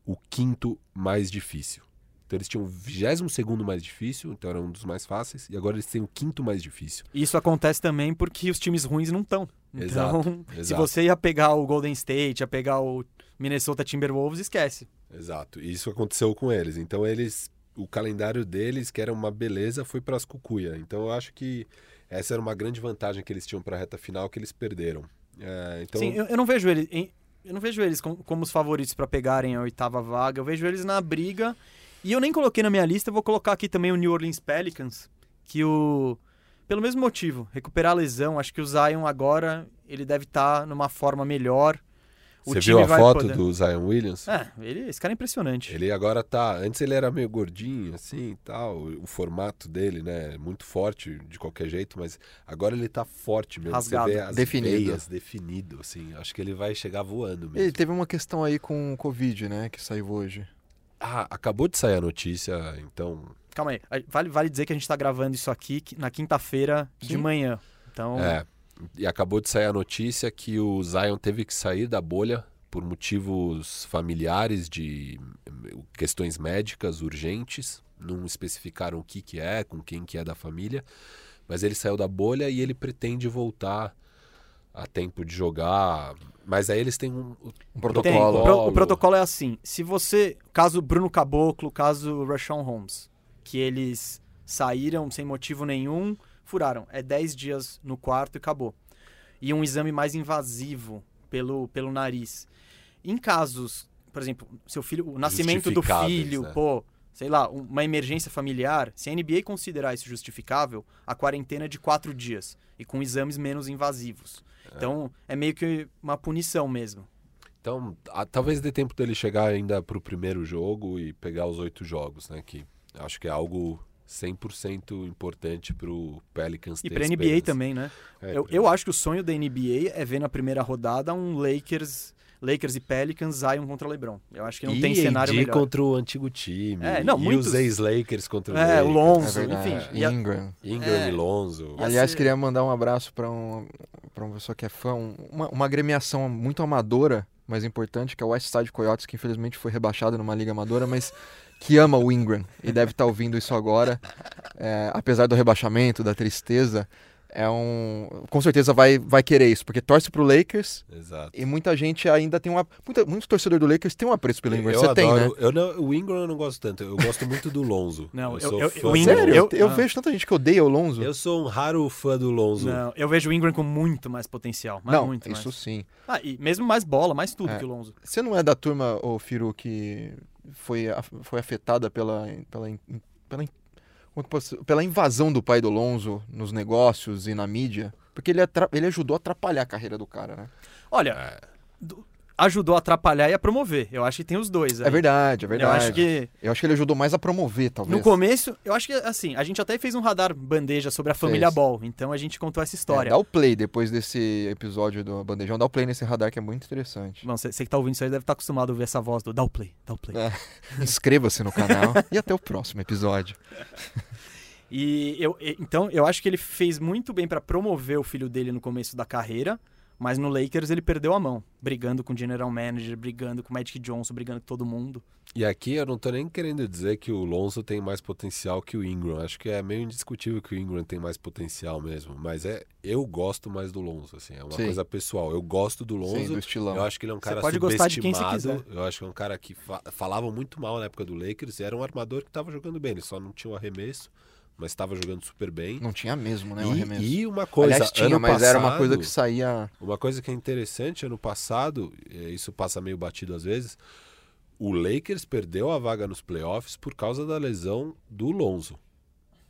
o quinto mais difícil. Então eles tinham o 22 segundo mais difícil, então era um dos mais fáceis, e agora eles têm o quinto mais difícil. Isso acontece também porque os times ruins não estão. Então, Exato, se exato. você ia pegar o Golden State, ia pegar o Minnesota Timberwolves, esquece. Exato. E isso aconteceu com eles. Então eles. O calendário deles, que era uma beleza, foi para as cucuia. Então eu acho que essa era uma grande vantagem que eles tinham para a reta final que eles perderam. É, então, Sim, eu, eu não vejo eles. Eu não vejo eles com- como, os favoritos pra pegarem a oitava vaga. Eu vejo eles na briga. E eu nem coloquei na minha lista, vou colocar aqui também o New Orleans Pelicans, que o. Pelo mesmo motivo, recuperar a lesão. Acho que o Zion agora ele deve estar numa forma melhor. O você viu a foto poder- do Zion Williams? É, ele, esse cara é impressionante. Ele agora tá. Antes ele era meio gordinho, assim e tal. O formato dele, né? Muito forte de qualquer jeito, mas agora ele tá forte mesmo. Rasgado. Você vê as Definido. veias definido, assim. Acho que ele vai chegar voando mesmo. Ele teve uma questão aí com o Covid, né? Que saiu hoje. Ah, acabou de sair a notícia, então. Calma aí. Vale, vale dizer que a gente tá gravando isso aqui que- na quinta-feira de manhã. Então, É. E acabou de sair a notícia que o Zion teve que sair da bolha por motivos familiares de eh, questões médicas urgentes. Não especificaram o que, que é, com quem que é da família. Mas ele saiu da bolha e ele pretende voltar a tempo de jogar. Mas aí eles têm um, Um Tem, protocolo. o, pro- o protocolo é assim. Se você. Caso Bruno Caboclo, caso Rashawn Holmes, que eles saíram sem motivo nenhum, furaram. É 10 dias no quarto e acabou. E um exame mais invasivo pelo, pelo nariz. Em casos, por exemplo, seu filho, o nascimento do filho, né? pô, sei lá, um- uma emergência familiar, se a NBA considerar isso justificável, a quarentena é de quatro dias e com exames menos invasivos. Então, é meio que uma punição mesmo. Então, a- talvez dê tempo dele chegar ainda pro primeiro jogo e pegar os oito jogos, né? Que acho que é algo 100% importante pro Pelicans E pra NBA também, né? É, eu, eu acho que o sonho da NBA é ver na primeira rodada um Lakers, Lakers e Pelicans Zion contra LeBron. Eu acho que não e tem cenário AD melhor. contra o antigo time. É, não, e muitos- os ex-Lakers contra o É, o Lakers. Lonzo, É enfim. Ingram. Ingram É. e Lonzo. Aliás, ser- queria mandar um abraço para um, pra uma pessoa que é fã, um- uma, uma agremiação muito amadora, mas importante, que é o West Side Coyotes, que infelizmente foi rebaixado numa liga amadora, mas que ama o Ingram e deve estar ouvindo isso agora. É, apesar do rebaixamento, da tristeza, é um. Com certeza vai, vai querer isso, porque torce pro Lakers Exato. e muita gente ainda tem uma. Muita, muito torcedor do Lakers tem um apreço pelo Ingram. eu Você tem, né? adoro, eu não, o Ingram eu não gosto tanto. Eu gosto muito do Lonzo. Não, eu- sou eu- fã o Ingram- Sério? Eu, eu Ah. vejo tanta gente que odeia o Lonzo. Eu sou um raro fã do Lonzo. Não, eu vejo o Ingram com muito mais potencial. Mas não, muito isso mais. sim. Ah, e mesmo mais bola, mais tudo É. que o Lonzo. Você não é da turma, ô Firu, que foi, foi afetada pela, pela, pela, in- como é que eu posso- pela invasão do pai do Lonzo nos negócios e na mídia? Porque ele, atra- ele ajudou a atrapalhar a carreira do cara, né? Olha, É. do- ajudou a atrapalhar e a promover. Eu acho que tem os dois. É aí. verdade, é Eu verdade. acho que Eu acho que ele ajudou mais a promover, talvez. no começo, eu acho que assim, a gente até fez um radar bandeja sobre a família Fez. Ball, então a gente contou essa É, história. dá o play depois desse episódio do Bandejão. Dá o play nesse radar que é muito interessante. Bom, você que tá ouvindo isso aí deve estar acostumado a ouvir essa voz do dá o play, dá o play. É. Inscreva-se no canal e até o próximo episódio. E eu, então eu acho que ele fez muito bem pra promover o filho dele no começo da carreira, mas no Lakers ele perdeu a mão, brigando com o general manager, brigando com o Magic Johnson, brigando com todo mundo. E aqui eu não tô nem querendo dizer que o Lonzo tem mais potencial que o Ingram. Acho que é meio indiscutível que o Ingram tem mais potencial mesmo. Mas é, eu gosto mais do Lonzo, assim. É uma Sim. coisa pessoal. Eu gosto do Sim, Lonzo. do estilão. Eu acho que ele é um cara pode gostar de quem você subestimado. quiser. Eu acho que é um cara que fa falava muito mal na época do Lakers. E era um armador que estava jogando bem. Ele só não tinha o arremesso, mas estava jogando super bem. Não tinha mesmo, né? o E, e uma coisa, Aliás, tinha, ano mas era uma passado- coisa que saía. uma coisa que é interessante, ano passado, isso passa meio batido às vezes, o Lakers perdeu a vaga nos playoffs por causa da lesão do Lonzo.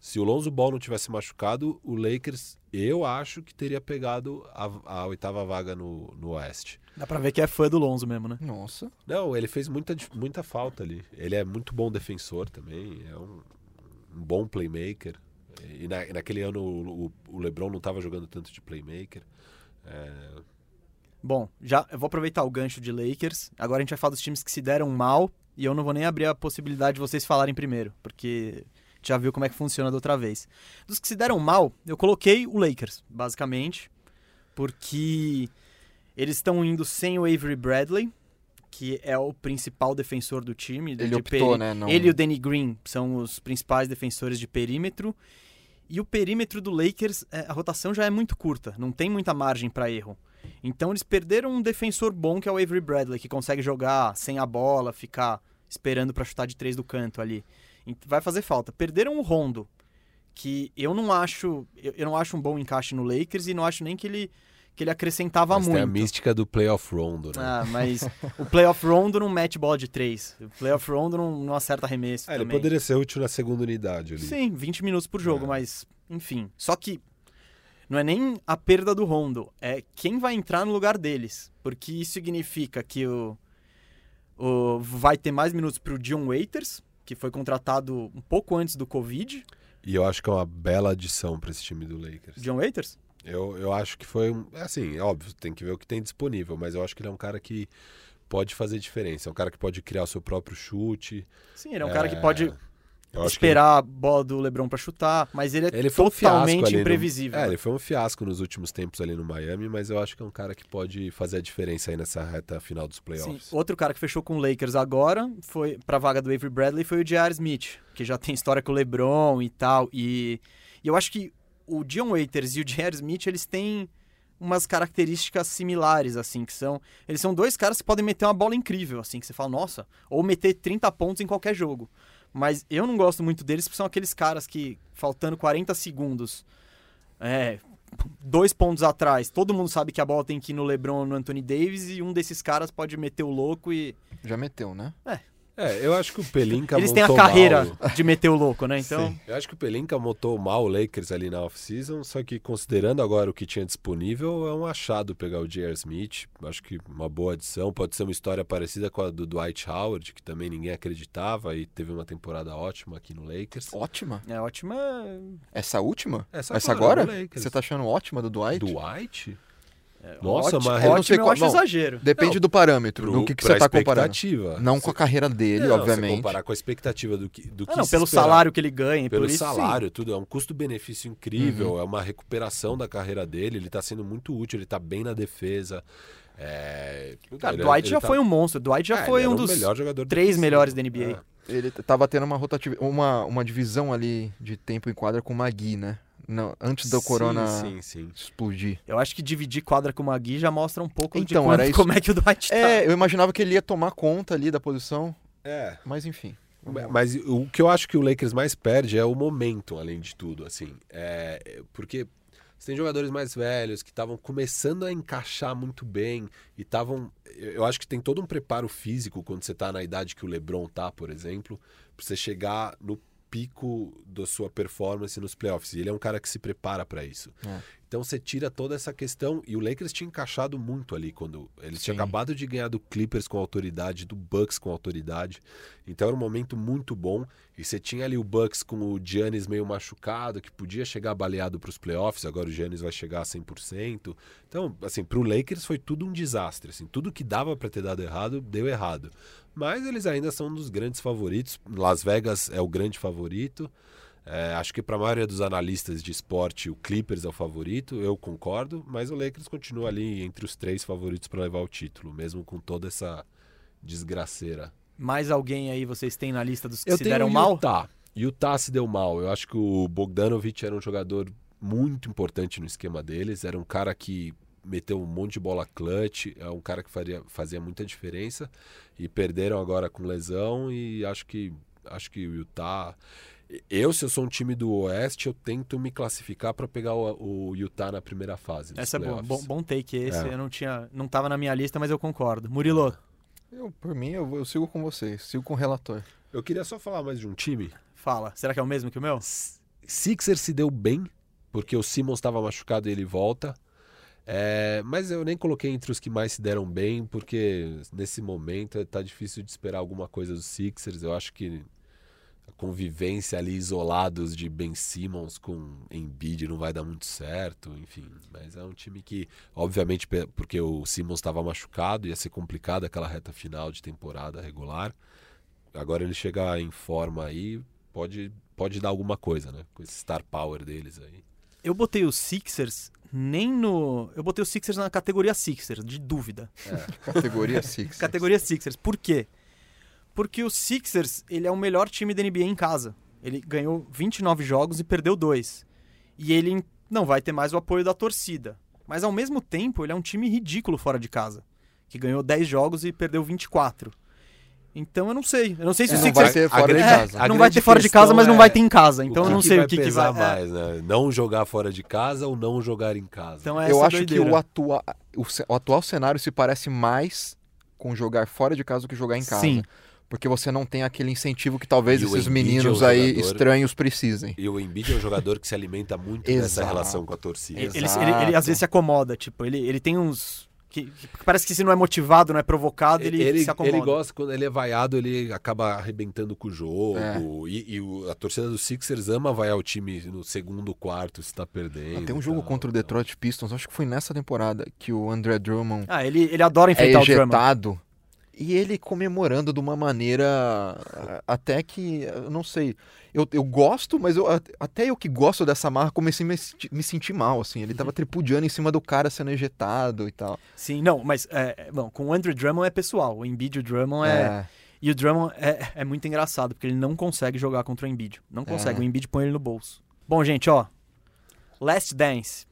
Se o Lonzo Ball não tivesse machucado, o Lakers, eu acho que teria pegado a, a oitava vaga no, no Oeste. Dá pra ver que é fã do Lonzo mesmo, né? Nossa. Não, ele fez muita, muita falta ali. Ele é muito bom defensor também, é um, um bom playmaker. E na- naquele ano o, o- LeBron não estava jogando tanto de playmaker. É, Bom, já eu vou aproveitar o gancho de Lakers. Agora a gente vai falar dos times que se deram mal e eu não vou nem abrir a possibilidade de vocês falarem primeiro, porque já viu como é que funciona da outra vez. Dos que se deram mal, eu coloquei o Lakers, basicamente. porque eles estão indo sem o Avery Bradley, que é o principal defensor do time. Ele de optou, né? Não... Ele e o Danny Green são os principais defensores de perímetro. E o perímetro do Lakers, é, a rotação já é muito curta, não tem muita margem para erro. Então eles perderam um defensor bom que é o Avery Bradley, que consegue jogar sem a bola, ficar esperando para chutar de três do canto ali. Vai fazer falta. Perderam o Rondo, que eu não acho, eu não acho um bom encaixe no Lakers e não acho nem que ele que ele acrescentava Mas muito. tem a mística do playoff rondo, né? Ah, mas o playoff rondo não mete bola de três. O playoff rondo não, não acerta arremesso. Ah, ele poderia ser útil na segunda unidade ali. Sim, 20 minutos por jogo, É. mas enfim. Só que não é nem a perda do Rondo, é quem vai entrar no lugar deles. Porque isso significa que o, o vai ter mais minutos pro John Waiters, que foi contratado um pouco antes do Covid. E eu acho que é uma bela adição para esse time do Lakers. John Waiters? Eu, eu acho que foi um. Assim, é óbvio, tem que ver o que tem disponível, mas eu acho que ele é um cara que pode fazer diferença. É um cara que pode criar o seu próprio chute. Sim, ele é um cara que É, pode acho que esperar a bola do LeBron pra chutar, mas ele é Ele foi um totalmente ali no- imprevisível. É, ele foi um fiasco nos últimos tempos ali no Miami, mas eu acho que é um cara que pode fazer a diferença aí nessa reta final dos Sim, playoffs. outro cara que fechou com o Lakers agora foi pra vaga do Avery Bradley foi o J.R. Smith, que já tem história com o LeBron e tal. E, e eu acho que o Dion Waiters e o J.R. Smith, eles têm umas características similares, assim, que são... Eles são dois caras que podem meter uma bola incrível, assim, que você fala, nossa, ou meter 30 pontos em qualquer jogo. Mas eu não gosto muito deles, porque são aqueles caras que, faltando 40 segundos, é, dois pontos atrás, todo mundo sabe que a bola tem que ir no LeBron ou no Anthony Davis, e um desses caras pode meter o louco e... Já meteu, né? É, eu acho que o Pelinka Eles têm a carreira mal. de meter o louco, né? Então, Sim. Eu acho que o Pelinka montou mal o Lakers ali na off-season, só que considerando agora o que tinha disponível, é um achado pegar o J.R. Smith. Acho que uma boa adição. Pode ser uma história parecida com a do Dwight Howard, que também ninguém acreditava e teve uma temporada ótima aqui no Lakers. Ótima. é ótima. Essa última? Essa Essa agora, agora? do Lakers. Você tá achando ótima do Dwight? Dwight? É Nossa, ótima, mas- eu não sei eu qual- acho bom, exagero. Depende Não, do parâmetro, Pro- do que, que você tá comparando. Não com a carreira dele, Não, obviamente. Você comparar com a expectativa do que, do que Ah, não, se pelo esperava. salário que ele ganha, Pelo por isso, sim. salário, tudo. É um custo-benefício incrível, Uhum. é uma recuperação da carreira dele. Ele tá sendo muito útil, ele tá bem na defesa. É... Cara, ele- Dwight ele já tá- foi um monstro. Dwight já É, foi um dos melhor jogador três melhores da NBA. É. Ele t- tava tendo uma rotatividade, uma, uma divisão ali de tempo em quadra com o Magui, né? Não, antes do Sim, Corona Sim, sim. explodir. Eu acho que dividir quadra com o Magui já mostra um pouco Então, quanto- era isso. como é que o Dwight tá. É, eu imaginava que ele ia tomar conta ali da posição, É. mas enfim. Mas o que eu acho que o Lakers mais perde é o momento, além de tudo, assim. É, porque você tem jogadores mais velhos que estavam começando a encaixar muito bem e estavam. Eu acho que tem todo um preparo físico quando você está na idade que o LeBron tá, por exemplo, para você chegar no pico da sua performance nos playoffs. E ele é um cara que se prepara para isso. É. Então você tira toda essa questão e o Lakers tinha encaixado muito ali quando eles tinham acabado de ganhar do Clippers com autoridade, do Bucks com autoridade. Então era um momento muito bom e você tinha ali o Bucks com o Giannis meio machucado, que podia chegar baleado para os playoffs, agora o Giannis vai chegar a 100%. Então, assim, para o Lakers foi tudo um desastre, assim, tudo que dava para ter dado errado, deu errado. Mas eles ainda são um dos grandes favoritos. Las Vegas é o grande favorito. É, acho que para a maioria dos analistas de esporte, o Clippers é o favorito, eu concordo, mas o Lakers continua ali entre os três favoritos para levar o título, mesmo com toda essa desgraceira. Mais alguém aí vocês têm na lista dos que Eu se deram o mal? Utah. Utah se deu mal. Eu acho que o Bogdanovich era um jogador muito importante no esquema deles. Era um cara que meteu um monte de bola clutch. É um cara que faria, fazia muita diferença. E perderam agora com lesão. E acho que, acho que o Utah. Eu, se eu sou um time do Oeste, eu tento me classificar para pegar o, o Utah na primeira fase. Essa é boa. Bom, bom take esse. É. Eu não tinha. Não tava na minha lista, mas eu concordo. Murilo, Eu, por mim, eu, eu sigo com vocês, sigo com o relator. Eu queria só falar mais de um time. fala. Será que é o mesmo que o meu? Sixer se deu bem, porque o Simmons estava machucado e ele volta. É, mas eu nem coloquei entre os que mais se deram bem, porque nesse momento tá difícil de esperar alguma coisa dos Sixers. Eu acho que a convivência ali isolados de Ben Simmons com Embiid não vai dar muito certo, enfim. Mas é um time que, obviamente, porque o Simmons estava machucado, ia ser complicado aquela reta final de temporada regular. Agora ele chega em forma aí, pode, pode dar alguma coisa, né? Com esse star power deles aí. Eu botei os Sixers nem no. Eu botei os Sixers na categoria Sixers, de dúvida. Categoria Six. Categoria Sixers. Por quê? Porque o Sixers, ele é o melhor time da NBA em casa. Ele ganhou 29 jogos e perdeu dois. E ele não vai ter mais o apoio da torcida. Mas ao mesmo tempo, ele é um time ridículo fora de casa. Que ganhou 10 jogos e perdeu 24. Então eu não sei. Eu não sei se É, o não Sixers. vai ter fora de casa. a não vai ter fora de casa, mas não é vai ter em casa. Então eu não que sei o que, que pesar vai. é. mais, né? Não jogar fora de casa ou não jogar em casa. Então Eu é a acho que doideira. o, atua... o, ce- o atual cenário se parece mais com jogar fora de casa do que jogar em casa. Sim. Porque você não tem aquele incentivo que talvez E esses Embiid meninos é um aí jogador- estranhos precisem. E o Embiid é um jogador que se alimenta muito dessa relação com a torcida. Ele, ele, ele- ele às vezes se acomoda. Tipo, ele, ele tem uns. Que, que parece que se não é motivado, não é provocado, ele, ele, se acomoda. ele gosta, quando ele é vaiado, ele acaba arrebentando com o jogo. É. E, e o- a torcida do Sixers ama vaiar o time no segundo quarto se tá perdendo. Tem um jogo tal, contra o tal. Detroit Pistons, acho que foi nessa temporada que o André Drummond Ah, ele, ele adora é enfrentar o drama. E ele comemorando de uma maneira até que, eu não sei, eu, eu gosto, mas eu, até eu que gosto dessa marra comecei a me, me sentir mal, assim. Ele tava tripudiando em cima do cara sendo ejetado e tal. Sim, não, mas é, é, bom, com o Andrew Drummond é pessoal. O Embiid e o Drummond é. E o Drummond é, é muito engraçado, porque ele não consegue jogar contra o Embiid. Não consegue. É. O Embiid põe ele no bolso. Bom, gente, ó. Last Dance.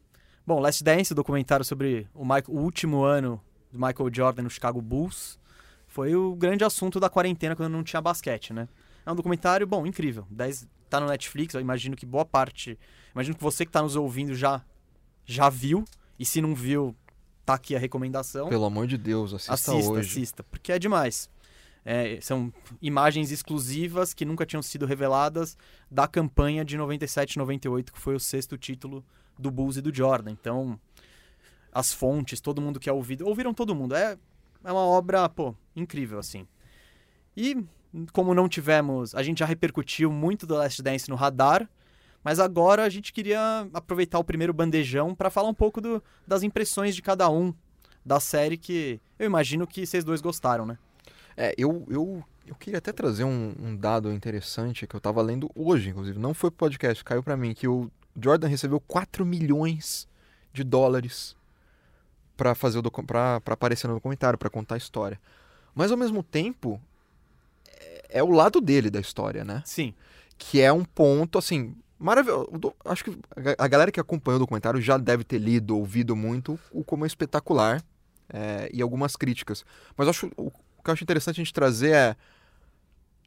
Bom, Last Dance, o documentário sobre o, Michael, o último ano do Michael Jordan no Chicago Bulls, foi o grande assunto da quarentena quando não tinha basquete, né? É um documentário, bom, incrível. 10, tá no Netflix, eu imagino que boa parte. Imagino que você que tá nos ouvindo já, já viu. E se não viu, tá aqui a recomendação. Pelo amor de Deus, assista, Assista, hoje. assista, porque é demais. É, são imagens exclusivas que nunca tinham sido reveladas da campanha de 97-98, que foi o sexto título do Bulls e do Jordan. Então, as fontes, todo mundo que é ouvido, ouviram todo mundo. É, é uma obra, pô, incrível, assim. E, como não tivemos, a gente já repercutiu muito do Last Dance no radar, mas agora a gente queria aproveitar o primeiro bandejão para falar um pouco do- das impressões de cada um da série que eu imagino que vocês dois gostaram, né? É, eu, eu, eu queria até trazer um, um dado interessante que eu tava lendo hoje, inclusive. Não foi podcast, caiu pra mim, que o Jordan recebeu 4 milhões de dólares pra fazer o pra, pra aparecer no documentário, pra contar a história. Mas ao mesmo tempo, é, é o lado dele da história, né? Sim. que é um ponto assim maravilhoso. Acho que a ga- a galera que acompanhou o documentário já deve ter lido, ouvido muito o como é espetacular é, e algumas críticas. Mas acho o, o que eu acho interessante a gente trazer é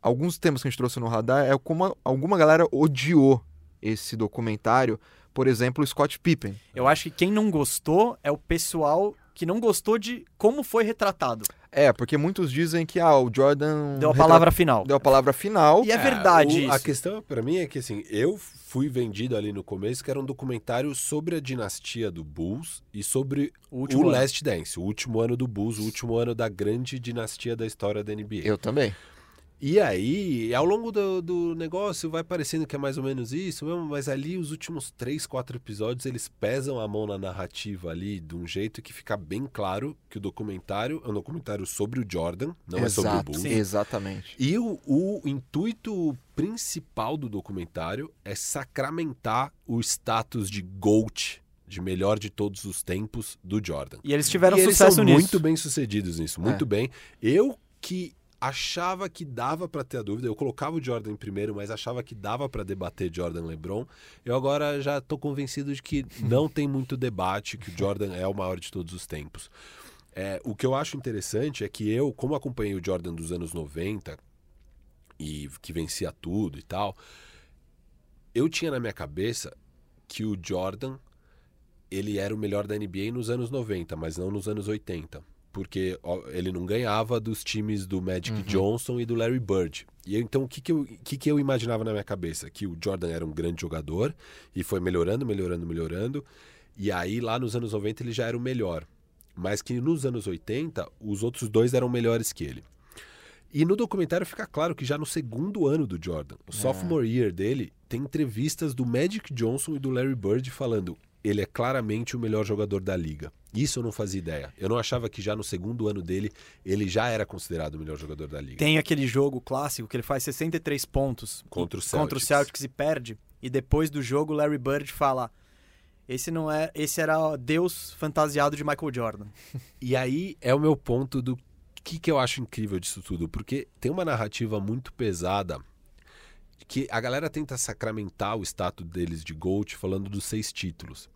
alguns temas que a gente trouxe no radar é como a- alguma galera odiou esse documentário. Por exemplo, o Scott Pippen. Eu acho que quem não gostou é o pessoal que não gostou de como foi retratado. É, porque muitos dizem que ah, o Jordan Deu a retra- palavra final. deu a palavra final. E é verdade o- A questão pra mim é que assim, eu fui vendido ali no começo que era um documentário sobre a dinastia do Bulls e sobre O o. Last Dance, o último ano do Bulls, o último ano da grande dinastia da história da NBA. Eu também. E aí, ao longo do, do negócio, vai parecendo que é mais ou menos isso mesmo, mas ali os últimos três, quatro episódios, eles pesam a mão na narrativa ali de um jeito que fica bem claro que o documentário é um documentário sobre o Jordan, não é sobre o Exato, Bulls. Sim. exatamente. E o, o intuito principal do documentário é sacramentar o status de GOAT, de melhor de todos os tempos, do Jordan. E eles tiveram e eles sucesso são nisso. muito bem sucedidos nisso, muito É. bem. Eu que achava que dava pra ter a dúvida, eu colocava o Jordan em primeiro, mas achava que dava pra debater Jordan LeBron. Eu agora já tô convencido de que não tem muito debate, que o Jordan é o maior de todos os tempos. É, o que eu acho interessante é que eu, como acompanhei o Jordan dos anos 90 e que vencia tudo e tal, eu tinha na minha cabeça que o Jordan ele era o melhor da NBA nos anos 90, mas não nos anos 80. Porque ele não ganhava dos times do Magic Johnson e do Larry Bird. E então o que, que, eu, que, que eu imaginava na minha cabeça? Que o Jordan era um grande jogador e foi melhorando, melhorando, melhorando. E aí lá nos anos 90 ele já era o melhor. Mas que nos anos 80 os outros dois eram melhores que ele. E no documentário fica claro que já no segundo ano do Jordan, o sophomore year dele, tem entrevistas do Magic Johnson e do Larry Bird falando ele é claramente o melhor jogador da liga. Isso eu não fazia ideia. Eu não achava que já no segundo ano dele ele já era considerado o melhor jogador da liga. Tem aquele jogo clássico que ele faz 63 pontos Contra o e- contra o Celtics. Celtics e perde. E depois do jogo, Larry Bird fala: Esse não é, esse era Deus fantasiado de Michael Jordan. E aí é o meu ponto do que, que eu acho incrível disso tudo, porque tem uma narrativa muito pesada que a galera tenta sacramentar o status deles de GOAT falando dos seis títulos.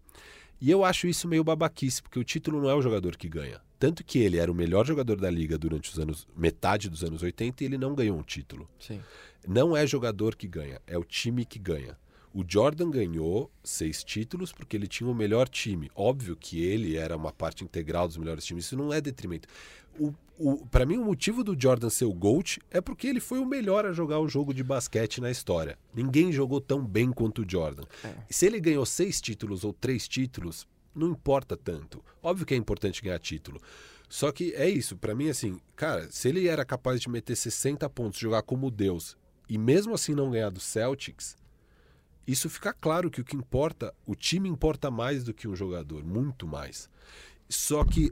E eu acho isso meio babaquice, porque o título não é o jogador que ganha. Tanto que ele era o melhor jogador da liga durante os anos metade dos anos 80 e ele não ganhou um título. Sim. Não é jogador que ganha, é o time que ganha. O Jordan ganhou seis títulos porque ele tinha o melhor time. Óbvio que ele era uma parte integral dos melhores times, isso não é detrimento. O, para mim, o motivo do Jordan ser o GOAT é porque ele foi o melhor a jogar o jogo de basquete na história. Ninguém jogou tão bem quanto o Jordan. É. Se ele ganhou seis títulos ou três títulos, não importa tanto. Óbvio que é importante ganhar título. Só que é isso, para mim, assim, cara, se ele era capaz de meter 60 pontos, jogar como Deus, e mesmo assim não ganhar do Celtics, isso fica claro que o que importa, o time importa mais do que um jogador, muito mais. Só que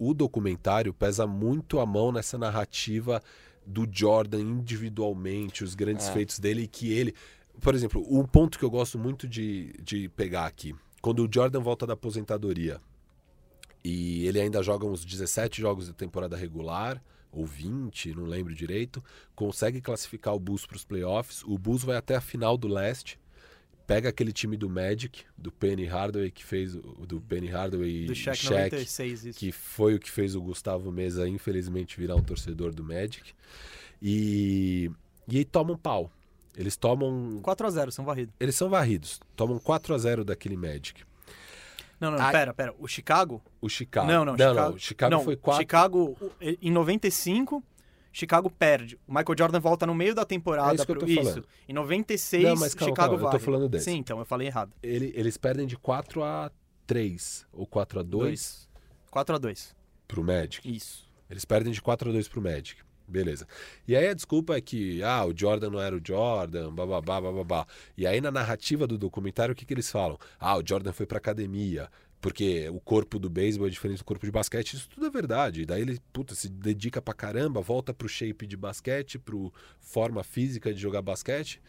o documentário pesa muito a mão nessa narrativa do Jordan individualmente, os grandes É. feitos dele, e que ele. Por exemplo, um ponto que eu gosto muito de, de pegar aqui. Quando o Jordan volta da aposentadoria e ele ainda joga uns 17 jogos de temporada regular, ou 20, não lembro direito, consegue classificar o Bulls para os playoffs. O Bulls vai até a final do leste, pega aquele time do Magic, do Penny Hardaway, que fez o do Penny Hardaway Do Shaq Shaq, 96, isso. que foi o que fez o Gustavo Mesa, infelizmente, virar um torcedor do Magic. E, e aí tomam pau. Eles tomam. 4x0, são varridos. Eles são varridos. Tomam 4 a 0 daquele Magic. Não, não, Ai. pera, pera. O Chicago? O Chicago. Não, não, não, Chicago. não. Chicago não, foi 4 Chicago, em 95, Chicago perde. O Michael Jordan volta no meio da temporada. É isso que eu pro- tô falando. Em 96, Não, mas calma, Chicago calma, eu tô falando desse. Sim, então, eu falei errado. Ele- eles perdem de 4 a 3 ou 4 a 2 4x2. pro Magic. Isso. Eles perdem de 4 a 2 pro Magic. Beleza. E aí a desculpa é que, ah, o Jordan não era o Jordan, bababá, bababá. E aí na narrativa do documentário, o que, que eles falam? Ah, o Jordan foi pra academia, porque o corpo do beisebol é diferente do corpo de basquete. Isso tudo é verdade. Daí ele, puta, se dedica pra caramba, volta pro shape de basquete, pro forma física de jogar basquete.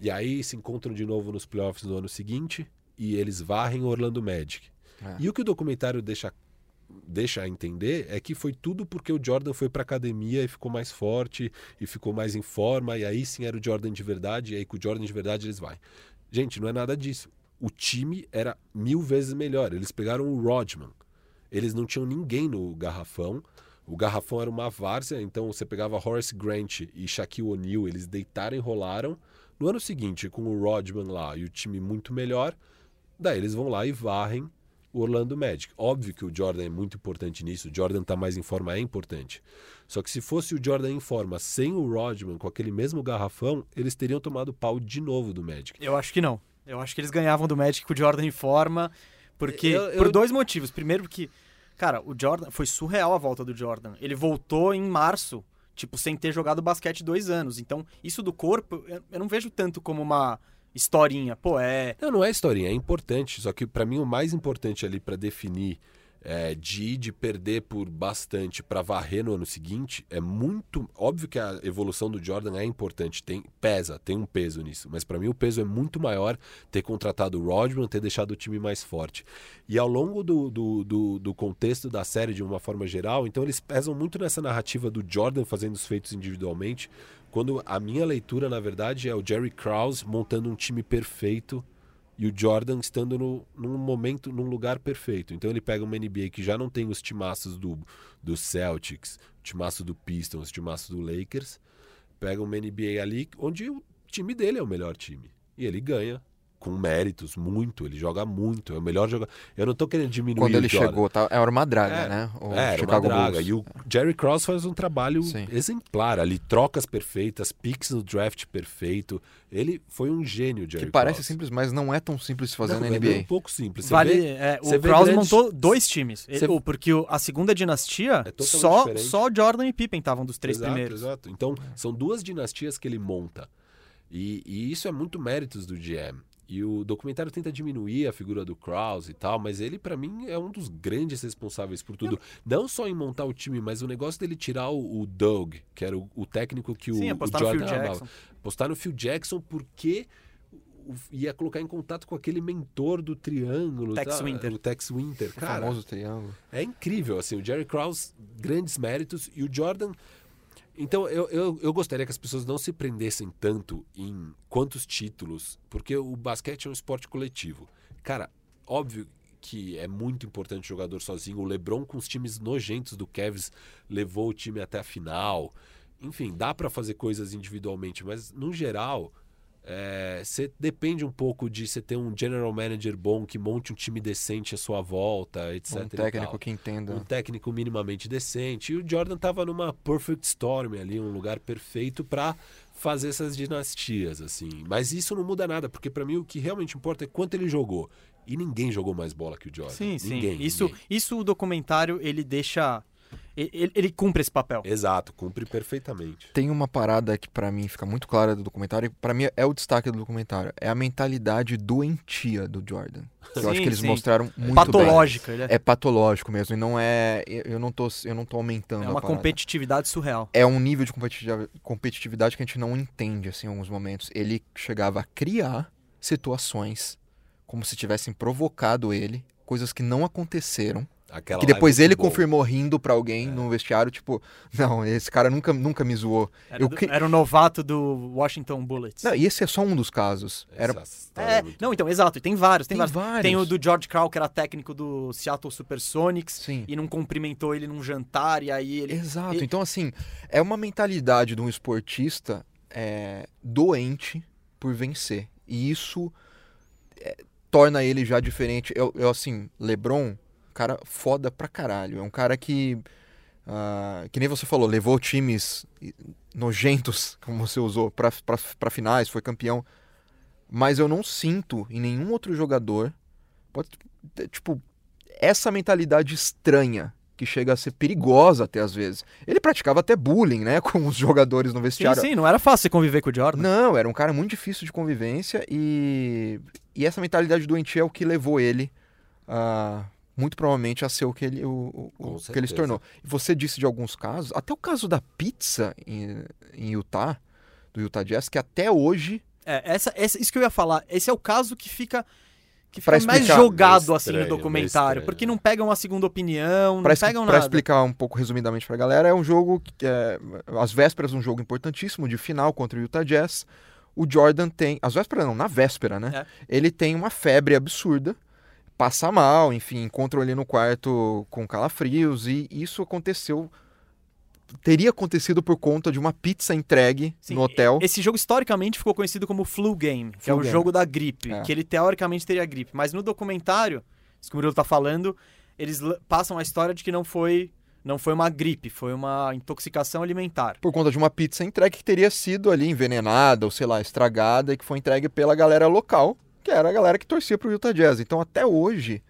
E aí se encontram de novo nos playoffs no ano seguinte e eles varrem o Orlando Magic. É. E o que o documentário deixa deixa a entender é que foi tudo porque o Jordan foi pra academia e ficou mais forte e ficou mais em forma e aí sim era o Jordan de verdade e aí com o Jordan de verdade eles vai. Gente, não é nada disso. O time era mil vezes melhor. Eles pegaram o Rodman. Eles não tinham ninguém no garrafão. O garrafão era uma várzea, então você pegava Horace Grant e Shaquille O'Neal, eles deitaram e rolaram. No ano seguinte, com o Rodman lá e o time muito melhor, daí eles vão lá e varrem o Orlando Magic. Óbvio que o Jordan é muito importante nisso, o Jordan tá mais em forma, é importante. Só que se fosse o Jordan em forma sem o Rodman, com aquele mesmo garrafão, eles teriam tomado pau de novo do Magic. Eu acho que não. Eu acho que eles ganhavam do Magic com o Jordan em forma, porque Eu- eu- por dois motivos. Primeiro porque, cara, o Jordan foi surreal a volta do Jordan. Ele voltou em março, tipo, sem ter jogado basquete dois anos. Então, isso do corpo, eu, eu não vejo tanto como uma historinha. Pô, é. Não, não é historinha, é importante. Só que pra mim o mais importante ali pra definir é, de de perder por bastante pra varrer no ano seguinte é muito óbvio que a evolução do Jordan é importante, tem pesa, tem um peso nisso. Mas pra mim o peso é muito maior ter contratado o Rodman, ter deixado o time mais forte. E ao longo do, do, do, do contexto da série de uma forma geral, então eles pesam muito nessa narrativa do Jordan fazendo os feitos individualmente. Quando a minha leitura, na verdade, é o Jerry Krause montando um time perfeito e o Jordan estando no, num momento, num lugar perfeito. Então ele pega uma NBA que já não tem os timaços do, do Celtics, o timaço do Pistons, o timaço do Lakers, pega uma NBA ali onde o time dele é o melhor time. E ele ganha com méritos, muito, ele joga muito, é o melhor jogador. Eu não tô querendo diminuir Quando o ele chegou, tá, era uma draga, É, né? O É, era Chicago uma draga. Bulls. E o Jerry Cross faz um trabalho Sim. exemplar ali, trocas perfeitas, picks no draft perfeito. Ele foi um gênio, Jerry Que parece Krause. simples, mas não é tão simples de fazer Não, na é NBA. um pouco simples. Você vale, vê- é, você o vê Krause grandes- montou dois times. Você- porque o- a segunda dinastia, É só, diferente. só Jordan e Pippen estavam dos três exato, primeiros. Exato. Então, são duas dinastias que ele monta. E, e isso é muito méritos do GM. E o documentário tenta diminuir a figura do Krause e tal, mas ele, pra mim, é um dos grandes responsáveis por tudo. Não só em montar o time, mas o negócio dele tirar o, o Doug, que era o, o técnico que o, Sim, o apostar no Jordan Phil amava. Jackson. Postar no Phil Jackson porque o- ia colocar em contato com aquele mentor do triângulo. Tex tá? Winter. O Tex Winter. O Cara, famoso triângulo. é incrível, assim, o Jerry Krause, grandes méritos, e o Jordan. Então, eu, eu, eu gostaria que as pessoas não se prendessem tanto em quantos títulos, porque o basquete é um esporte coletivo. Cara, óbvio que é muito importante jogador sozinho. O LeBron, com os times nojentos do Cavs, levou o time até a final. Enfim, dá pra fazer coisas individualmente, mas no geral, é, você depende um pouco de você ter um general manager bom que monte um time decente à sua volta, etc. Um técnico que entenda. um técnico minimamente decente. E o Jordan tava numa perfect storm ali, um lugar perfeito para fazer essas dinastias, assim. Mas isso não muda nada, porque para mim o que realmente importa é quanto ele jogou. E ninguém jogou mais bola que o Jordan. Sim, sim. Ninguém, isso, ninguém. isso o documentário ele deixa. Ele, ele cumpre esse papel. Exato, cumpre perfeitamente. Tem uma parada que pra mim fica muito clara do documentário, e pra mim é o destaque do documentário, é a mentalidade doentia do Jordan. Que eu Sim, acho que eles sim. mostraram muito bem. Patológica. Ele é, É patológico mesmo, e não é, eu não tô, eu não tô aumentando é uma competitividade surreal. É um nível de competitividade, competitividade que a gente não entende assim em alguns momentos. Ele chegava a criar situações como se tivessem provocado ele, coisas que não aconteceram. Aquela que é depois ele boa. confirmou rindo pra alguém no vestiário, tipo, não, esse cara nunca, nunca me zoou. Era, Eu do- era o novato do Washington Bullets. Não, e esse é só um dos casos. Era É, muito não, então, exato. Tem vários, tem, Tem vários. vários. Tem o do George Crow, que era técnico do Seattle Supersonics, Sim. e não cumprimentou ele num jantar, e aí ele. Exato. e- Então, assim, é uma mentalidade de um esportista é, doente por vencer. E isso é, torna ele já diferente. Eu, eu, assim, LeBron, cara foda pra caralho. É um cara que, ah, que nem você falou, levou times nojentos, como você usou, pra finais, foi campeão. Mas eu não sinto em nenhum outro jogador, pode, tipo, essa mentalidade estranha que chega a ser perigosa até às vezes. Ele praticava até bullying, né, com os jogadores no Sim, vestiário. sim, não era fácil conviver com o Jordan. Não, era um cara muito difícil de convivência e, e essa mentalidade doentia é o que levou ele a muito provavelmente a ser o que ele, o, o- que ele se tornou. E você disse de alguns casos, até o caso da pizza em, em Utah, do Utah Jazz, que até hoje É, essa, essa- isso que eu ia falar. Esse é o caso que fica. Que fica mais explicar. jogado Meio assim no estranho, documentário. Porque não pegam uma segunda opinião, não Pra, expli- pegam pra nada. explicar um pouco resumidamente pra galera, é um jogo que é às vésperas um jogo importantíssimo de final contra o Utah Jazz. O Jordan tem, às vésperas não, na véspera, né? É. Ele tem uma febre absurda, passa mal, enfim, encontram ele no quarto com calafrios e isso aconteceu teria acontecido por conta de uma pizza entregue Sim, no hotel. Esse jogo historicamente ficou conhecido como Flu Game, que é Flu o Game. jogo da gripe, É. que ele teoricamente teria gripe. Mas no documentário, isso que o Murilo tá falando, eles passam a história de que não foi, não foi uma gripe, foi uma intoxicação alimentar. Por conta de uma pizza entregue que teria sido ali envenenada ou sei lá, estragada e que foi entregue pela galera local, que era a galera que torcia pro Utah Jazz. Então até hoje,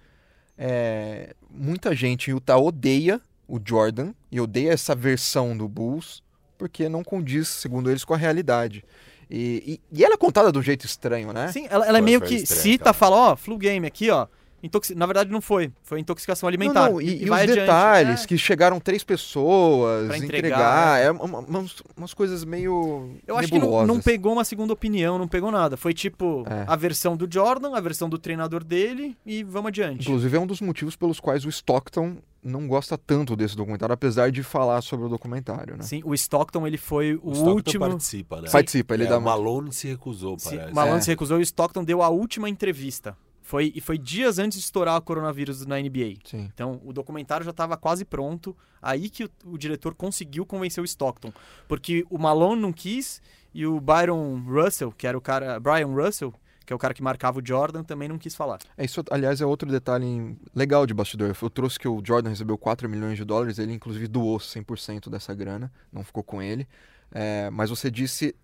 é, muita gente em Utah odeia o Jordan e odeia essa versão do Bulls porque não condiz, segundo eles, com a realidade. E, e, e ela é contada de um jeito estranho, né? Sim, ela, ela é meio que estranho, cita, cara. fala, ó, Flu Game aqui, ó. Intoxi... Na verdade não foi, foi intoxicação alimentar. Não, não, e, e vai os detalhes, É. que chegaram três pessoas, Pra entregar, entregar, é uma- umas, umas coisas meio Eu acho que não, nebulosas. não pegou uma segunda opinião, não pegou nada. Foi tipo É. a versão do Jordan, a versão do treinador dele e vamos adiante. Inclusive é um dos motivos pelos quais o Stockton não gosta tanto desse documentário, apesar de falar sobre o documentário, né? Sim, o Stockton ele foi o, O Stockton último. participa, né? Participa, ele é, dá uma... Malone se recusou, Sim, parece. o Malone É. se recusou e o Stockton deu a última entrevista. Foi, e foi dias antes de estourar o coronavírus na NBA. Sim. Então, o documentário já estava quase pronto. Aí que o, o diretor conseguiu convencer o Stockton. Porque o Malone não quis e o Byron Russell, que era o cara. Brian Russell, que é o cara que marcava o Jordan, também não quis falar. É, isso, aliás, é outro detalhe legal de bastidor. Eu trouxe que o Jordan recebeu 4 milhões de dólares, ele inclusive doou 100% dessa grana, não ficou com ele. É, mas você disse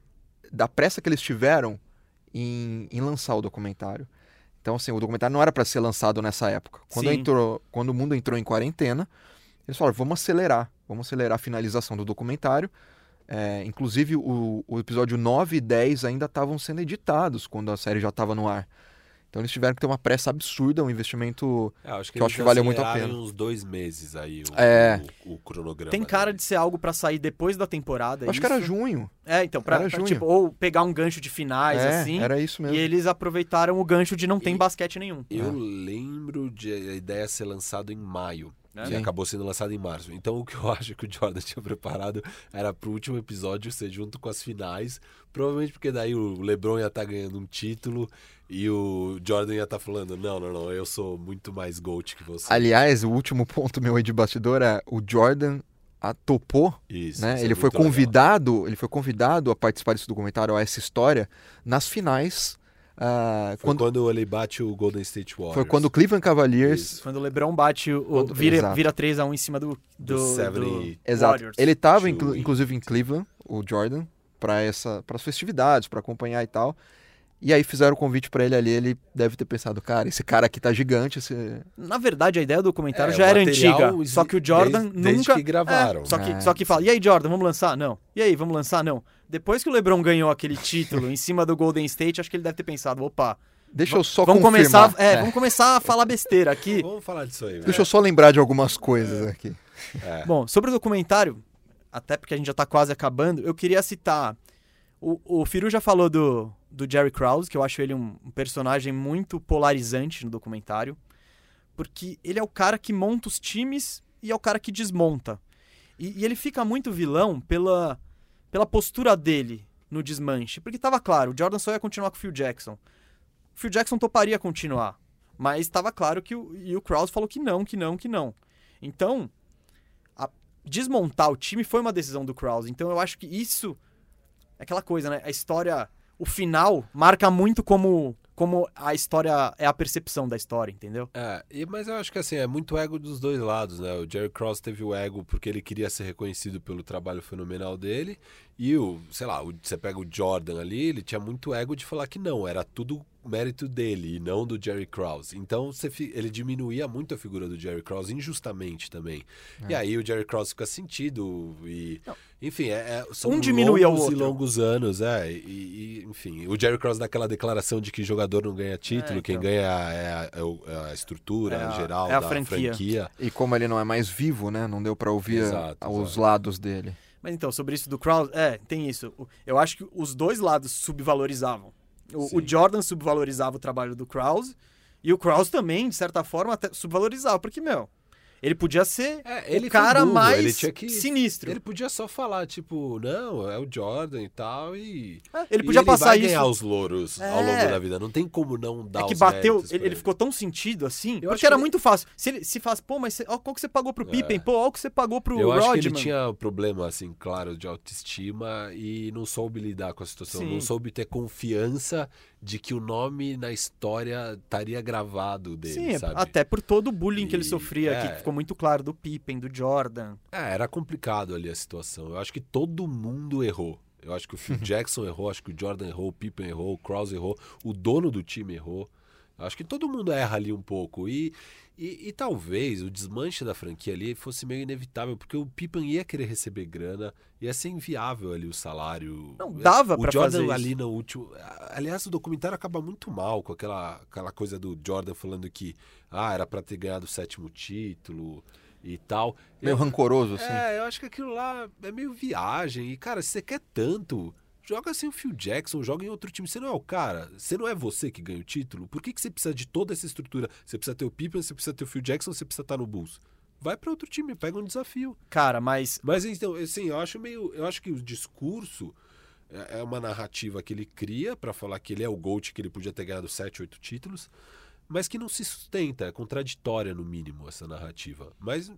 da pressa que eles tiveram em, em lançar o documentário. Então, assim, o documentário não era para ser lançado nessa época. Quando, Sim. entrou, quando o mundo entrou em quarentena, eles falaram, vamos acelerar, vamos acelerar a finalização do documentário. É, inclusive, o, o episódio 9 e 10 ainda estavam sendo editados quando a série já estava no ar. Então eles tiveram que ter uma pressa absurda, um investimento. É, acho que, Que eu acho que valeu muito a pena. uns dois meses aí o, É. o, o cronograma. Tem cara dele. de ser algo pra sair depois da temporada. Eu acho que era isso? junho. É, então, pra, Era pra, tipo, ou pegar um gancho de finais, é, assim. era isso mesmo. E eles aproveitaram o gancho de não tem E- basquete nenhum. Eu É. lembro de a ideia ser lançado em maio. É? E Sim. acabou sendo lançado em março. Então o que eu acho que o Jordan tinha preparado era pro último episódio ser junto com as finais. Provavelmente porque daí o LeBron ia estar ganhando um título e o Jordan ia estar falando: não, não, não, eu sou muito mais GOAT que você. Aliás, o último ponto meu aí de bastidor é o Jordan a topou, Isso, né? isso é ele foi muito legal. convidado, ele foi convidado a participar desse documentário, a essa história, nas finais. ah, Foi quando, quando, ele bate o Golden State Warriors. foi quando o Cleveland Cavaliers. Isso. Quando o LeBron bate, o, Quando- vira, Exato. vira 3x1 em cima do, do, Do do 70 Exato. Warriors. Ele estava inclu- inclusive em Cleveland, o Jordan, para essa, para as festividades, para acompanhar e tal. E aí fizeram o convite para ele ali, ele deve ter pensado, cara, esse cara aqui tá gigante, esse... Na verdade, a ideia do documentário É, já era antiga. Só que o Jordan desde- desde nunca. que gravaram. É, só, que, É. só que fala, e aí, Jordan, vamos lançar? Não. E aí, vamos lançar? Não. Depois que o LeBron ganhou aquele título em cima do Golden State, acho que ele deve ter pensado, opa, Deixa eu só vamos confirmar. começar, é, É. vamos começar a falar besteira aqui. Vamos falar disso aí. Deixa eu só lembrar de algumas coisas aqui. É. Bom, sobre o documentário, até porque a gente já tá quase acabando, eu queria citar. O, o Firu já falou do, do Jerry Krause, que eu acho ele um, um personagem muito polarizante no documentário. Porque ele é o cara que monta os times e é o cara que desmonta. E, e ele fica muito vilão pela, pela postura dele no desmanche. Porque tava claro, o Jordan só ia continuar com o Phil Jackson. O Phil Jackson toparia continuar. Mas estava claro que o, e o Krause falou que não, que não, que não. Então, desmontar o time foi uma decisão do Krause. Então eu acho que isso aquela coisa, né? A história, o final marca muito como como a história é a percepção da história, entendeu? É, e- mas eu acho que assim, é muito ego dos dois lados, né? O Jerry Cross teve o ego porque ele queria ser reconhecido pelo trabalho fenomenal dele, e o, sei lá, o- você pega o Jordan ali, ele tinha muito ego de falar que não, era tudo mérito dele e não do Jerry Krause. Então fi- ele diminuía muito a figura do Jerry Krause injustamente também. E aí o Jerry Krause fica sentido e enfim, é, é- são Um diminui ao longos e outro. longos anos, é, e, e, enfim, o Jerry Krause daquela declaração de que jogador não ganha título, É, quem então. ganha é a, é o- é a estrutura É a- geral é a da franquia. franquia. E como ele não é mais vivo, né? Não deu pra ouvir Exato, os exato. lados dele. Mas então, sobre isso do Krause, é, tem isso. O- Eu acho que os dois lados subvalorizavam. O, o. Jordan subvalorizava o trabalho do Krause e o Krause também, de certa forma, até subvalorizava, porque, meu, ele podia ser É, ele o cara burro, mais ele que- sinistro. Ele podia só falar, tipo, não, é o Jordan e tal, e. É, ele e podia passar vai isso. ganhar os louros ao É. longo da vida. Não tem como não dar É que bateu, ele, ele ficou tão sentido assim, Eu acho porque que era ele- muito fácil. Se ele se faz, pô, mas ó, qual que você pagou pro Pippen? Pô, olha o que você pagou pro É. Eu acho Rodman. que ele tinha um problema, assim, claro, de autoestima e não soube lidar com a situação. Sim. Não soube ter confiança de que o nome na história estaria gravado dele, Sim, sabe? até por todo o bullying que ele E- sofria é. que ficou muito claro do Pippen, do Jordan. É, era complicado ali a situação. Eu acho que todo mundo errou. Eu acho que o Phil Jackson errou, acho que o Jordan errou, o Pippen errou, o Krause errou, o dono do time errou. Acho que todo mundo erra ali um pouco. E, e, e talvez o desmanche da franquia ali fosse meio inevitável, porque o Pippen ia querer receber grana, ia ser inviável ali o salário. Não, dava o pra Jordan fazer ali isso. no último. Aliás, o documentário acaba muito mal com aquela, aquela coisa do Jordan falando que ah, era pra ter ganhado o sétimo título e tal. Meio Eu- rancoroso, assim. é, eu acho que aquilo lá é meio viagem. E, cara, se você quer tanto, joga sem o Phil Jackson, joga em outro time. Você não é o cara, você não é você que ganha o título. Por que, que você precisa de toda essa estrutura? Você precisa ter o Pippen, você precisa ter o Phil Jackson, você precisa estar no Bulls. Vai pra outro time, pega um desafio. Cara, mas Mas então, assim, eu acho meio. Eu acho que o discurso é é uma narrativa que ele cria pra falar que ele é o GOAT, que ele podia ter ganhado 7, 8 títulos, mas que não se sustenta, é contraditória no mínimo essa narrativa. Mas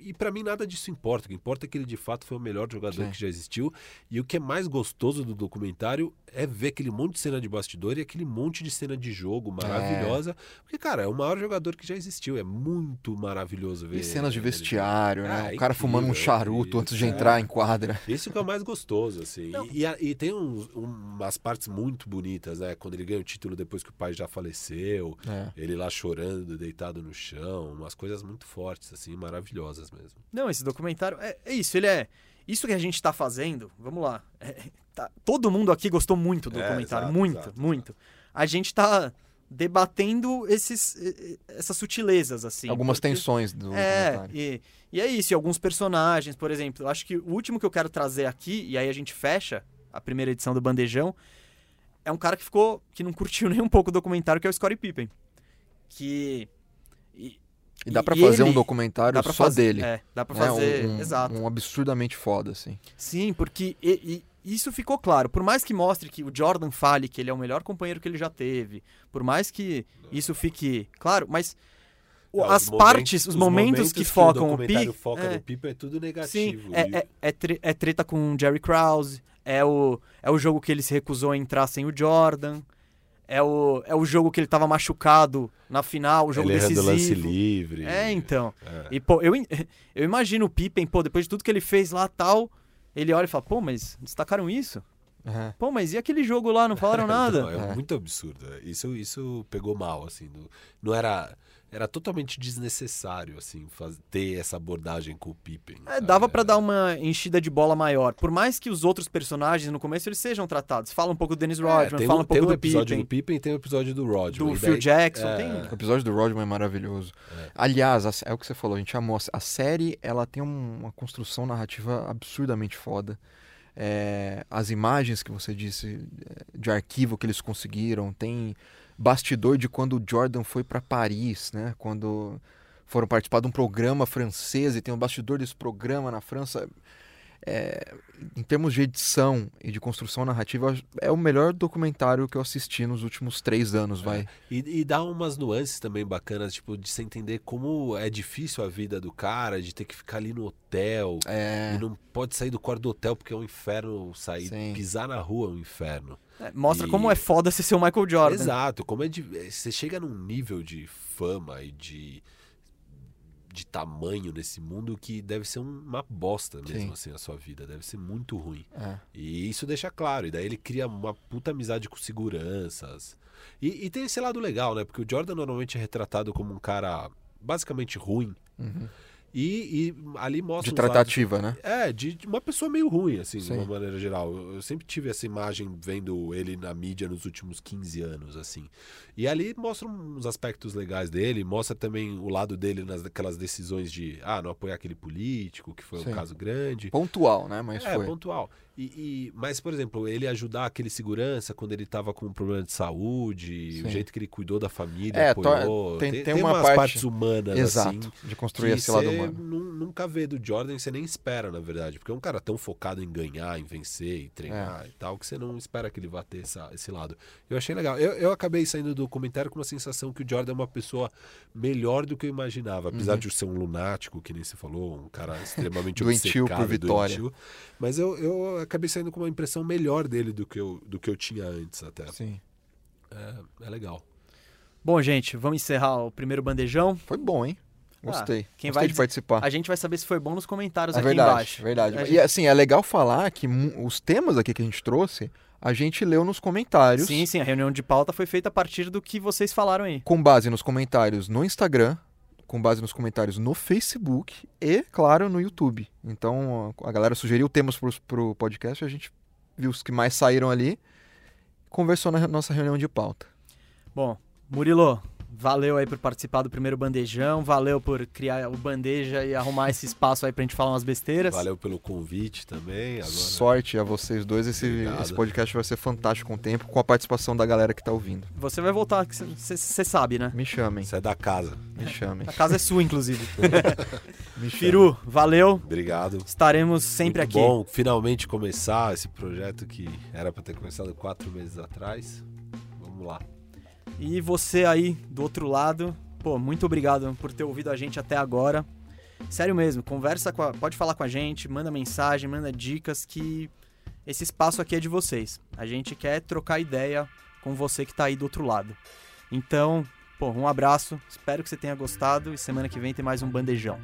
e pra mim nada disso importa. O que importa é que ele de fato foi o melhor jogador Sim. que já existiu. E o que é mais gostoso do documentário é ver aquele monte de cena de bastidor e aquele monte de cena de jogo maravilhosa. Porque, cara, é o maior jogador que já existiu. É muito maravilhoso ver. E cenas de ele vestiário, né? É, o cara incrível, fumando um é charuto antes de É. entrar em quadra. Isso que é o mais gostoso, assim. E, e e tem uns- umas partes muito bonitas, né? Quando ele ganha o título depois que o pai já faleceu, É. ele lá chorando, deitado no chão, umas coisas muito fortes, assim, maravilhosas mesmo. Não, esse documentário é, é isso, ele é. Isso que a gente tá fazendo, vamos lá. é, tá- todo mundo aqui gostou muito do É, documentário, exato, muito, exato, muito. A gente tá debatendo esses, essas sutilezas, assim. Algumas porque- tensões do É, e, e é isso, e alguns personagens, por exemplo. Eu acho que o último que eu quero trazer aqui, e aí a gente fecha a primeira edição do Bandejão, é um cara que ficou. que não curtiu nem um pouco o documentário, que é o Scottie Pippen. Que. E, E dá pra e fazer um ele- documentário dá pra só fazer, dele. É, dá pra né? fazer. Um, um- exato. um absurdamente foda, assim. Sim, porque e- e isso ficou claro. Por mais que mostre que o Jordan fale que ele é o melhor companheiro que ele já teve, por mais que isso fique claro, mas o- Não, as os partes, os momentos, que focam o documentário Pippen. foca é, no é tudo sim, negativo. E- é, é, é, tre- é treta com o Jerry Krause, é o, é o jogo que ele se recusou a entrar sem o Jordan. É o, é o jogo que ele tava machucado na final, o jogo ele errando lance decisivo. livre. É, então. É. E, pô, eu, eu imagino o Pippen, pô, depois de tudo que ele fez lá tal, ele olha e fala, pô, mas destacaram isso? É. Pô, mas e aquele jogo lá? Não falaram nada? Não, é, É. muito absurdo. Isso, isso pegou mal, assim. Não, não era. Era totalmente desnecessário, assim, faz- ter essa abordagem com o Pippen. É, dava pra dar uma enchida de bola maior. Por mais que os outros personagens no começo eles sejam tratados. Fala um pouco do Dennis É, Rodman, tem fala um, um pouco tem um do episódio Pippen, do Pippen e tem um episódio do Rodman. do E Phil daí- Jackson. é, tem... O episódio do Rodman é maravilhoso. É. Aliás, é o que você falou, a gente amou. A série, ela tem um- uma construção narrativa absurdamente foda. É, as imagens que você disse é, de arquivo que eles conseguiram, tem bastidor de quando o Jordan foi para Paris, né? Quando foram participar de um programa francês e tem um bastidor desse programa na França. É, em termos de edição e de construção narrativa, é o melhor documentário que eu assisti nos últimos três anos, vai. E, e dá umas nuances também bacanas, tipo, de você entender como é difícil a vida do cara, de ter que ficar ali no hotel. É, E não pode sair do quarto do hotel porque é um inferno sair. Sim. Pisar na rua é um inferno. É, mostra E- como é foda você ser o Michael Jordan. Exato, como é de, você chega num nível de fama e de de tamanho nesse mundo que deve ser um- uma bosta mesmo Sim. assim a sua vida, deve ser muito ruim. é. E isso deixa claro, e daí ele cria uma puta amizade com seguranças. E, e tem esse lado legal, né? Porque o Jordan normalmente é retratado como um cara basicamente ruim. Uhum. E, e ali mostra De uns lados- tratativa, né? é, de, de uma pessoa meio ruim, assim, de Sim. uma maneira geral. Eu, eu sempre tive essa imagem vendo ele na mídia nos últimos 15 anos, assim. E ali mostra uns aspectos legais dele, mostra também o lado dele nas aquelas decisões de, ah, não apoiar aquele político, que foi Sim. um caso grande. Pontual, né? Mas é, foi. pontual. E, e- mas, por exemplo, ele ajudar aquele segurança quando ele tava com um problema de saúde, Sim. o jeito que ele cuidou da família, É, apoiou. to- tem- tem uma umas parte- partes humanas, Exato. assim, de construir esse lado humano. nu- nunca vê do Jordan, você nem espera, na verdade. Porque é um cara tão focado em ganhar, em vencer, em É. treinar e tal, que você não espera que ele vá ter essa- esse lado. Eu achei legal. Eu, eu acabei saindo do comentário com uma sensação que o Jordan é uma pessoa melhor do que eu imaginava. Apesar Uhum. de ser um lunático, que nem você falou, um cara extremamente Doentio por obcecado, vitória. doentio. Mas eu, eu acabei saindo com uma impressão melhor dele do que eu, do que eu tinha antes até. Sim. É, é legal. Bom, gente, vamos encerrar o primeiro bandejão. Foi bom, hein? Gostei. Ah, quem Gostei vai de participar. A gente vai saber se foi bom nos comentários É aqui verdade, embaixo. verdade. A E gente- assim, é legal falar que os temas aqui que a gente trouxe, a gente leu nos comentários. Sim, sim, a reunião de pauta foi feita a partir do que vocês falaram aí. Com base nos comentários no Instagram, com base nos comentários no Facebook e, claro, no YouTube. Então, a galera sugeriu temas pro, pro podcast, a gente viu os que mais saíram ali, conversou na nossa reunião de pauta. Bom, Murilo, valeu aí por participar do primeiro bandejão, valeu por criar o bandeja e arrumar esse espaço aí pra gente falar umas besteiras. Valeu pelo convite também. Agora... Sorte a vocês dois, esse, Obrigado. esse podcast vai ser fantástico com o tempo, com a participação da galera que tá ouvindo. Você vai voltar, você sabe, né? Me chamem, Você é da casa. me chamem. A casa é sua, inclusive. Me chamem. Firu, valeu. Obrigado. Estaremos sempre Muito aqui. bom finalmente começar esse projeto que era para ter começado quatro meses atrás. Vamos lá. E você aí do outro lado, pô, muito obrigado por ter ouvido a gente até agora. Sério mesmo, conversa com a, pode falar com a gente, manda mensagem, manda dicas que esse espaço aqui é de vocês. A gente quer trocar ideia com você que tá aí do outro lado. Então, pô, um abraço, espero que você tenha gostado e semana que vem tem mais um bandejão.